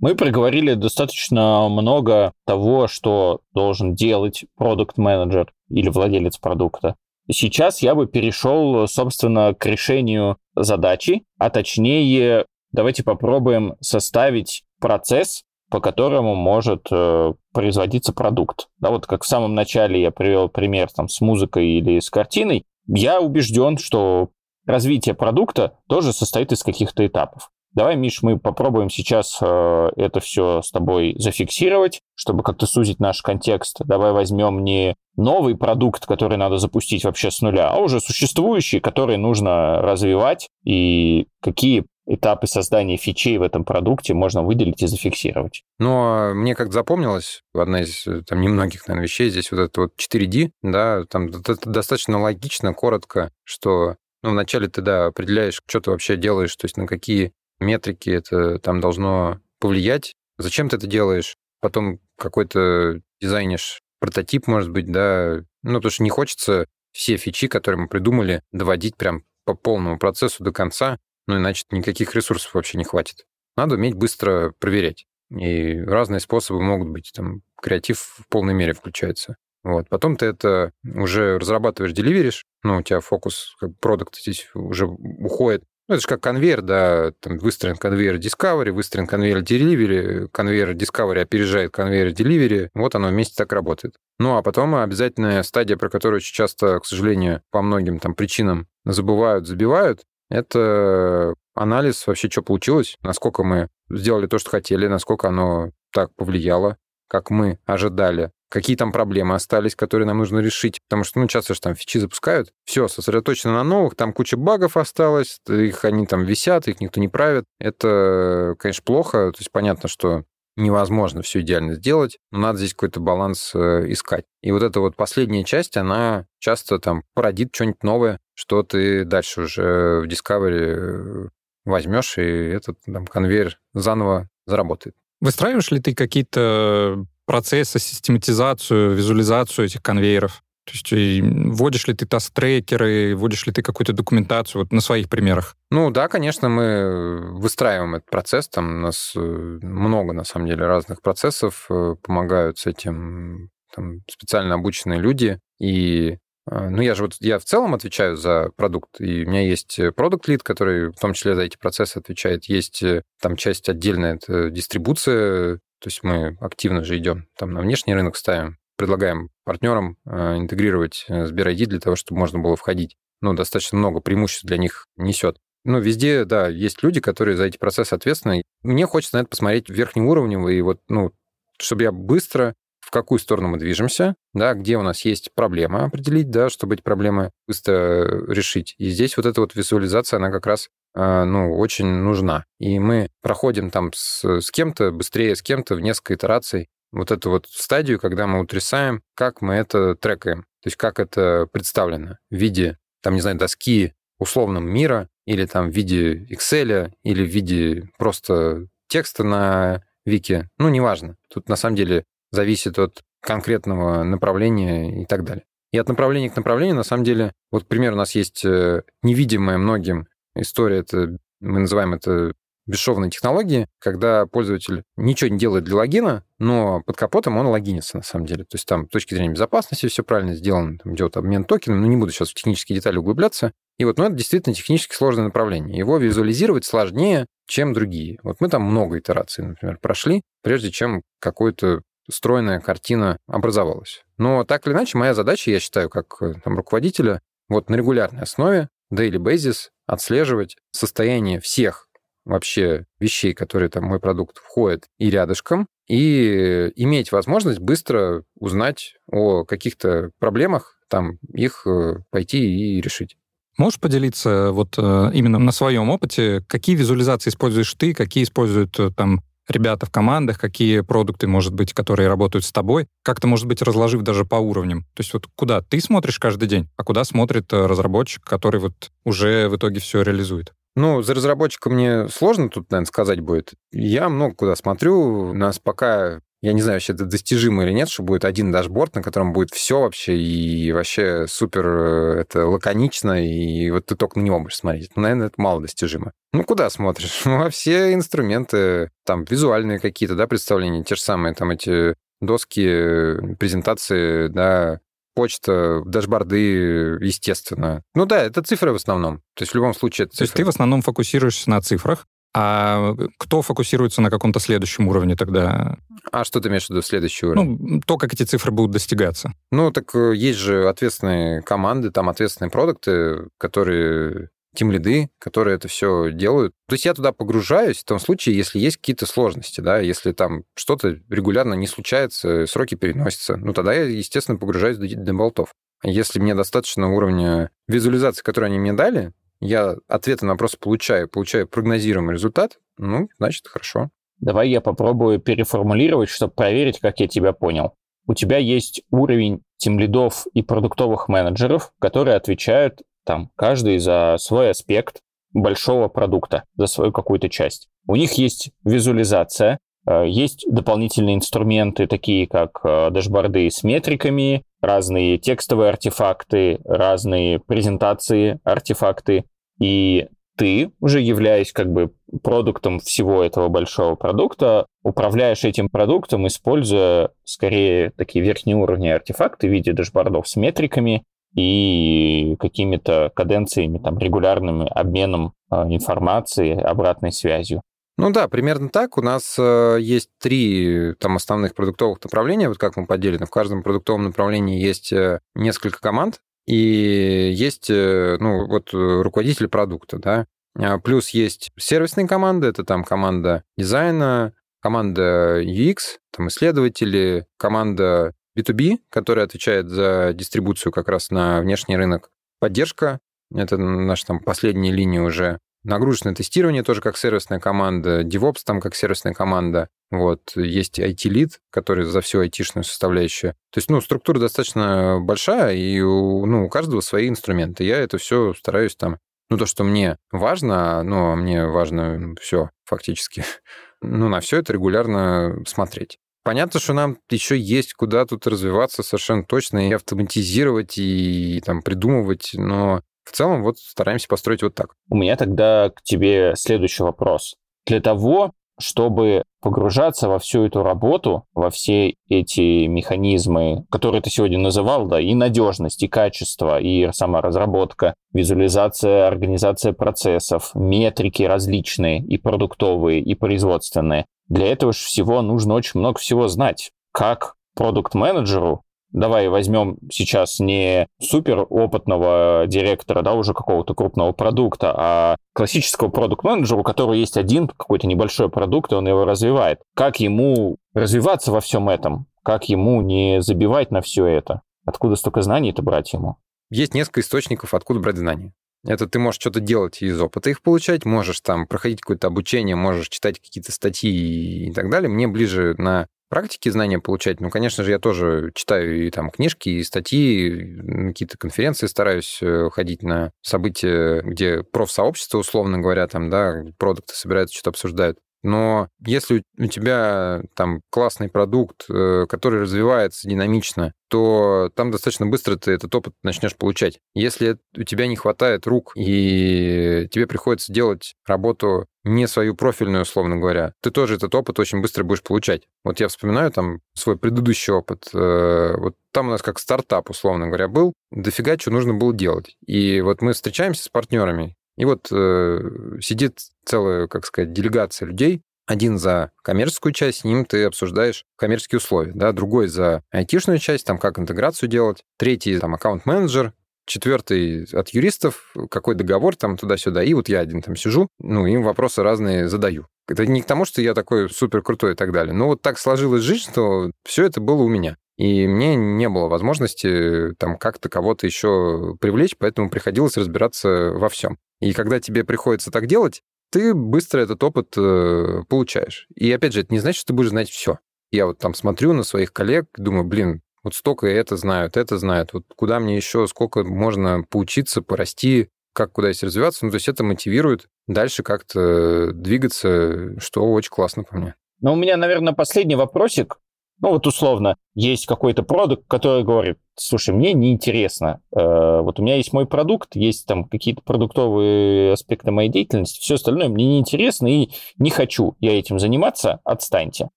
Speaker 2: Мы проговорили достаточно много того, что должен делать продукт-менеджер или владелец продукта. Сейчас я бы перешел, собственно, к решению задачи, а точнее, давайте попробуем составить процесс, по которому может э, производиться продукт. Да, вот как в самом начале я привел пример там, с музыкой или с картиной, я убежден, что развитие продукта тоже состоит из каких-то этапов. Давай, Миш, мы попробуем сейчас э, это все с тобой зафиксировать, чтобы как-то сузить наш контекст. Давай возьмем не новый продукт, который надо запустить вообще с нуля, а уже существующий, который нужно развивать, и какие этапы создания фичей в этом продукте можно выделить и зафиксировать.
Speaker 3: Но мне как запомнилось, одна из э, там немногих, наверное, вещей здесь вот это вот 4D, да, там это достаточно логично, коротко, что ну, вначале ты, да, определяешь, что ты вообще делаешь, то есть на какие метрики это там должно повлиять, зачем ты это делаешь, потом какой-то дизайнишь прототип, может быть, да, ну, потому что не хочется все фичи, которые мы придумали, доводить прям по полному процессу до конца, ну, иначе никаких ресурсов вообще не хватит. Надо уметь быстро проверять. И разные способы могут быть. Там креатив в полной мере включается. Вот. Потом ты это уже разрабатываешь, деливеришь, ну, у тебя фокус, как продукт здесь уже уходит. Ну, это же как конвейер, да, там выстроен конвейер Discovery, выстроен конвейер Delivery, конвейер Discovery опережает конвейер Delivery, вот оно вместе так работает. Ну, а потом обязательная стадия, про которую очень часто, к сожалению, по многим там причинам забывают, забивают, это анализ вообще, что получилось, насколько мы сделали то, что хотели, насколько оно так повлияло, как мы ожидали, какие там проблемы остались, которые нам нужно решить. Потому что, ну, часто же там фичи запускают, все, сосредоточено на новых, там куча багов осталось, их они там висят, их никто не правит. Это, конечно, плохо. То есть понятно, что невозможно все идеально сделать, но надо здесь какой-то баланс э, искать. И вот эта вот последняя часть, она часто там породит что-нибудь новое, что ты дальше уже в Discovery э, возьмешь, и этот там конвейер заново заработает.
Speaker 1: Выстраиваешь ли ты какие-то процессы, систематизацию, визуализацию этих конвейеров? То есть вводишь ли ты тест-трекеры, вводишь ли ты какую-то документацию вот на своих примерах?
Speaker 3: Ну да, конечно, мы выстраиваем этот процесс. Там у нас э, много, на самом деле, разных процессов э, помогают с этим там, специально обученные люди. И э, ну, я же вот, я в целом отвечаю за продукт, и у меня есть продукт лид, который в том числе за эти процессы отвечает. Есть там часть отдельная, это дистрибуция, то есть мы активно же идем, там на внешний рынок ставим предлагаем партнерам э, интегрировать э, Сбер ID для того, чтобы можно было входить. ну, достаточно много преимуществ для них несет. Ну, везде, да, есть люди, которые за эти процессы ответственны. Мне хочется на это посмотреть верхнеуровнево, и вот, ну, чтобы я быстро в какую сторону мы движемся, да, где у нас есть проблема определить, да, чтобы эти проблемы быстро решить. И здесь вот эта вот визуализация, она как раз ну, очень нужна. И мы проходим там с, с кем-то быстрее, с кем-то в несколько итераций вот эту вот стадию, когда мы утрясаем, как мы это трекаем, то есть как это представлено в виде, там, не знаю, доски условном мира, или там в виде Excel, или в виде просто текста на вики, ну, неважно. Тут на самом деле зависит от конкретного направления и так далее. И от направления к направлению, на самом деле, вот, пример, у нас есть э, невидимая многим история, это мы называем это бесшовные технологии, когда пользователь ничего не делает для логина, но под капотом он логинится на самом деле. То есть там с точки зрения безопасности все правильно сделано, там идет обмен токеном, но не буду сейчас в технические детали углубляться. И вот, ну, это действительно технически сложное направление. Его визуализировать сложнее, чем другие. Вот мы там много итераций, например, прошли, прежде чем какую-то стройная картина образовалась. Но так или иначе, моя задача, я считаю, как э, там, руководителя, вот на регулярной основе, daily basis, отслеживать состояние всех вообще вещей, которые там мой продукт входит и рядышком, и иметь возможность быстро узнать о каких-то проблемах, там их э, пойти и решить.
Speaker 1: Можешь поделиться вот э, именно на своем опыте, какие визуализации используешь ты, какие используют там ребята в командах, какие продукты, может быть, которые работают с тобой, как-то, может быть, разложив даже по уровням. То есть вот куда ты смотришь каждый день, а куда смотрит э, разработчик, который вот уже в итоге все реализует?
Speaker 3: Ну, за разработчиком мне сложно тут, наверное, сказать будет. Я много куда смотрю. У нас пока я не знаю, вообще это достижимо или нет, что будет один дашборд, на котором будет все вообще, и вообще супер э, это лаконично, и вот ты только на него будешь смотреть. Ну, наверное, это мало достижимо. Ну, куда смотришь? Ну, во все инструменты, там, визуальные какие-то, да, представления, те же самые, там, эти доски, презентации, да, почта, дашборды, естественно. Ну да, это цифры в основном. То есть в любом случае это
Speaker 1: цифры. То есть ты в основном фокусируешься на цифрах, а кто фокусируется на каком-то следующем уровне тогда?
Speaker 3: А что ты имеешь в виду следующий уровень?
Speaker 1: Ну, то, как эти цифры будут достигаться.
Speaker 3: Ну, так э, есть же ответственные команды, там ответственные продукты, которые тем лиды, которые это все делают. То есть я туда погружаюсь в том случае, если есть какие-то сложности, да, если там что-то регулярно не случается, сроки переносятся, ну тогда я, естественно, погружаюсь до, до болтов. Если мне достаточно уровня визуализации, которую они мне дали, я ответы на вопросы получаю, получаю прогнозируемый результат, ну, значит, хорошо.
Speaker 2: Давай я попробую переформулировать, чтобы проверить, как я тебя понял. У тебя есть уровень тимлидов и продуктовых менеджеров, которые отвечают там каждый за свой аспект большого продукта, за свою какую-то часть. У них есть визуализация, э, есть дополнительные инструменты, такие как э, дашборды с метриками, разные текстовые артефакты, разные презентации артефакты. И ты, уже являясь как бы продуктом всего этого большого продукта, управляешь этим продуктом, используя скорее такие верхние уровни артефакты в виде дашбордов с метриками и какими-то каденциями, там, регулярным обменом э, информации, обратной связью.
Speaker 3: Ну да, примерно так. У нас э, есть три там основных продуктовых направления, вот как мы поделены. В каждом продуктовом направлении есть э, несколько команд, и есть, э, ну, вот руководитель продукта, да. А плюс есть сервисные команды, это там команда дизайна, команда UX, там исследователи, команда B2B, которая отвечает за дистрибуцию как раз на внешний рынок, поддержка, это наша там последняя линия уже Нагрузочное тестирование тоже как сервисная команда, DevOps там как сервисная команда. Вот, есть IT-лид, который за всю айтишную составляющую. То есть, ну, структура достаточно большая, и у, ну, у каждого свои инструменты. Я это все стараюсь там ну, то, что мне важно, ну, а мне важно все фактически, ну, на все это регулярно смотреть. Понятно, что нам еще есть куда тут развиваться совершенно точно и автоматизировать, и там придумывать, но в целом вот стараемся построить вот так.
Speaker 2: У меня тогда к тебе следующий вопрос. Для того, чтобы погружаться во всю эту работу, во все эти механизмы, которые ты сегодня называл, да, и надежность, и качество, и сама разработка, визуализация, организация процессов, метрики различные, и продуктовые, и производственные. Для этого же всего нужно очень много всего знать. Как продукт-менеджеру давай возьмем сейчас не супер опытного директора, да, уже какого-то крупного продукта, а классического продукт-менеджера, у которого есть один какой-то небольшой продукт, и он его развивает. Как ему развиваться во всем этом? Как ему не забивать на все это? Откуда столько знаний это брать ему?
Speaker 3: Есть несколько источников, откуда брать знания. Это ты можешь что-то делать из опыта их получать, можешь там проходить какое-то обучение, можешь читать какие-то статьи и так далее. Мне ближе на практике знания получать. Ну, конечно же, я тоже читаю и там книжки, и статьи, какие-то конференции стараюсь э, ходить на события, где профсообщество, условно говоря, там, да, продукты собираются, что-то обсуждают. Но если у тебя там классный продукт, э, который развивается динамично, то там достаточно быстро ты этот опыт начнешь получать. Если у тебя не хватает рук и тебе приходится делать работу не свою профильную, условно говоря, ты тоже этот опыт очень быстро будешь получать. Вот я вспоминаю там свой предыдущий опыт. Э, вот там у нас как стартап, условно говоря, был. Дофига что нужно было делать. И вот мы встречаемся с партнерами, и вот э, сидит целая, как сказать, делегация людей, один за коммерческую часть, с ним ты обсуждаешь коммерческие условия, да, другой за айтишную часть, там, как интеграцию делать, третий, там, аккаунт-менеджер, четвертый от юристов, какой договор там туда-сюда, и вот я один там сижу, ну, им вопросы разные задаю. Это не к тому, что я такой супер крутой и так далее, но вот так сложилась жизнь, что все это было у меня. И мне не было возможности там как-то кого-то еще привлечь, поэтому приходилось разбираться во всем. И когда тебе приходится так делать, ты быстро этот опыт э, получаешь. И опять же, это не значит, что ты будешь знать все. Я вот там смотрю на своих коллег, думаю, блин, вот столько это знают, это знают, вот куда мне еще, сколько можно поучиться, порасти, как куда есть развиваться. Ну, то есть это мотивирует дальше как-то двигаться, что очень классно по мне.
Speaker 2: Ну, у меня, наверное, последний вопросик. Ну, вот условно, есть какой-то продукт, который говорит, слушай, мне неинтересно. Э, вот у меня есть мой продукт, есть там какие-то продуктовые аспекты моей деятельности, все остальное мне неинтересно и не хочу я этим заниматься, отстаньте.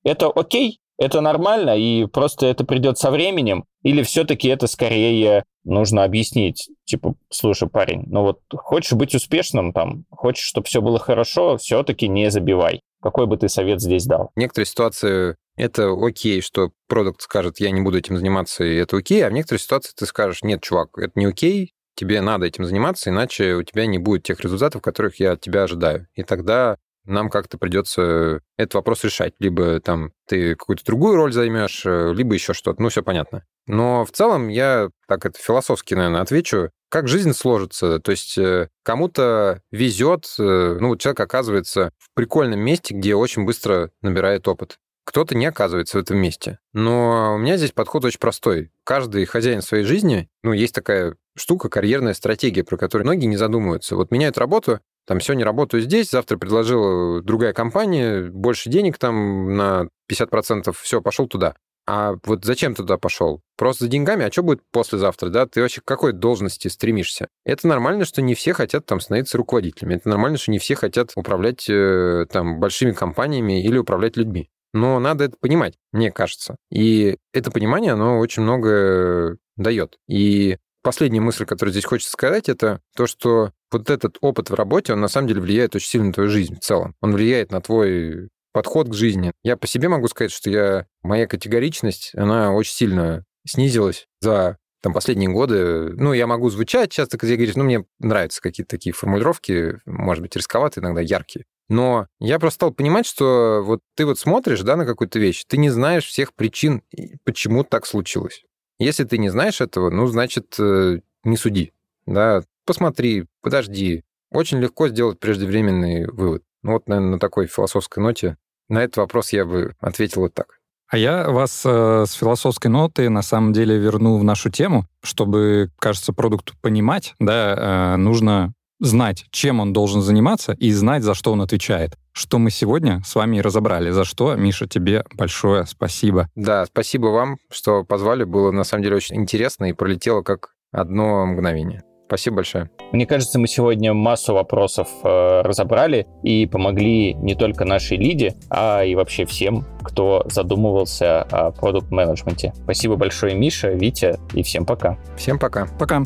Speaker 2: Это окей? Это нормально, и просто это придет со временем? Или все-таки это скорее нужно объяснить? Типа, слушай, парень, ну вот хочешь быть успешным там, хочешь, чтобы все было хорошо, все-таки не забивай. Какой бы ты совет здесь дал?
Speaker 3: Некоторые ситуации это окей, что продукт скажет, я не буду этим заниматься, и это окей, а в некоторых ситуациях ты скажешь, нет, чувак, это не окей, тебе надо этим заниматься, иначе у тебя не будет тех результатов, которых я от тебя ожидаю. И тогда нам как-то придется этот вопрос решать. Либо там ты какую-то другую роль займешь, э, либо еще что-то. Ну, все понятно. Но в целом я так это философски, наверное, отвечу. Как жизнь сложится? То есть э, кому-то везет, э, ну, человек оказывается в прикольном месте, где очень быстро набирает опыт. Кто-то не оказывается в этом месте. Но у меня здесь подход очень простой. Каждый хозяин своей жизни, ну, есть такая штука, карьерная стратегия, про которую многие не задумываются. Вот меняют работу, там сегодня работаю здесь, завтра предложила другая компания, больше денег там на 50%, все, пошел туда. А вот зачем туда пошел? Просто за деньгами? А что будет послезавтра, да? Ты вообще к какой должности стремишься? Это нормально, что не все хотят там становиться руководителями. Это нормально, что не все хотят управлять э, там большими компаниями или управлять людьми. Но надо это понимать, мне кажется. И это понимание, оно очень много дает. И последняя мысль, которую здесь хочется сказать, это то, что вот этот опыт в работе, он на самом деле влияет очень сильно на твою жизнь в целом. Он влияет на твой подход к жизни. Я по себе могу сказать, что я, моя категоричность, она очень сильно снизилась за там, последние годы. Ну, я могу звучать часто, когда я говорю, ну, мне нравятся какие-то такие формулировки, может быть, рисковатые, иногда яркие. Но я просто стал понимать, что вот ты вот смотришь, да, на какую-то вещь, ты не знаешь всех причин, почему так случилось. Если ты не знаешь этого, ну, значит, э, не суди, да, посмотри, подожди. Очень легко сделать преждевременный вывод. Ну вот, наверное, на такой философской ноте на этот вопрос я бы ответил вот так.
Speaker 1: А я вас э, с философской ноты на самом деле верну в нашу тему, чтобы, кажется, продукт понимать, да, э, нужно знать, чем он должен заниматься и знать, за что он отвечает. Что мы сегодня с вами и разобрали. За что, Миша, тебе большое спасибо.
Speaker 3: Да, спасибо вам, что позвали. Было на самом деле очень интересно и пролетело как одно мгновение. Спасибо большое.
Speaker 2: Мне кажется, мы сегодня массу вопросов э, разобрали и помогли не только нашей лиде, а и вообще всем, кто задумывался о продукт-менеджменте. Спасибо большое, Миша, Витя, и всем пока.
Speaker 3: Всем пока.
Speaker 1: Пока.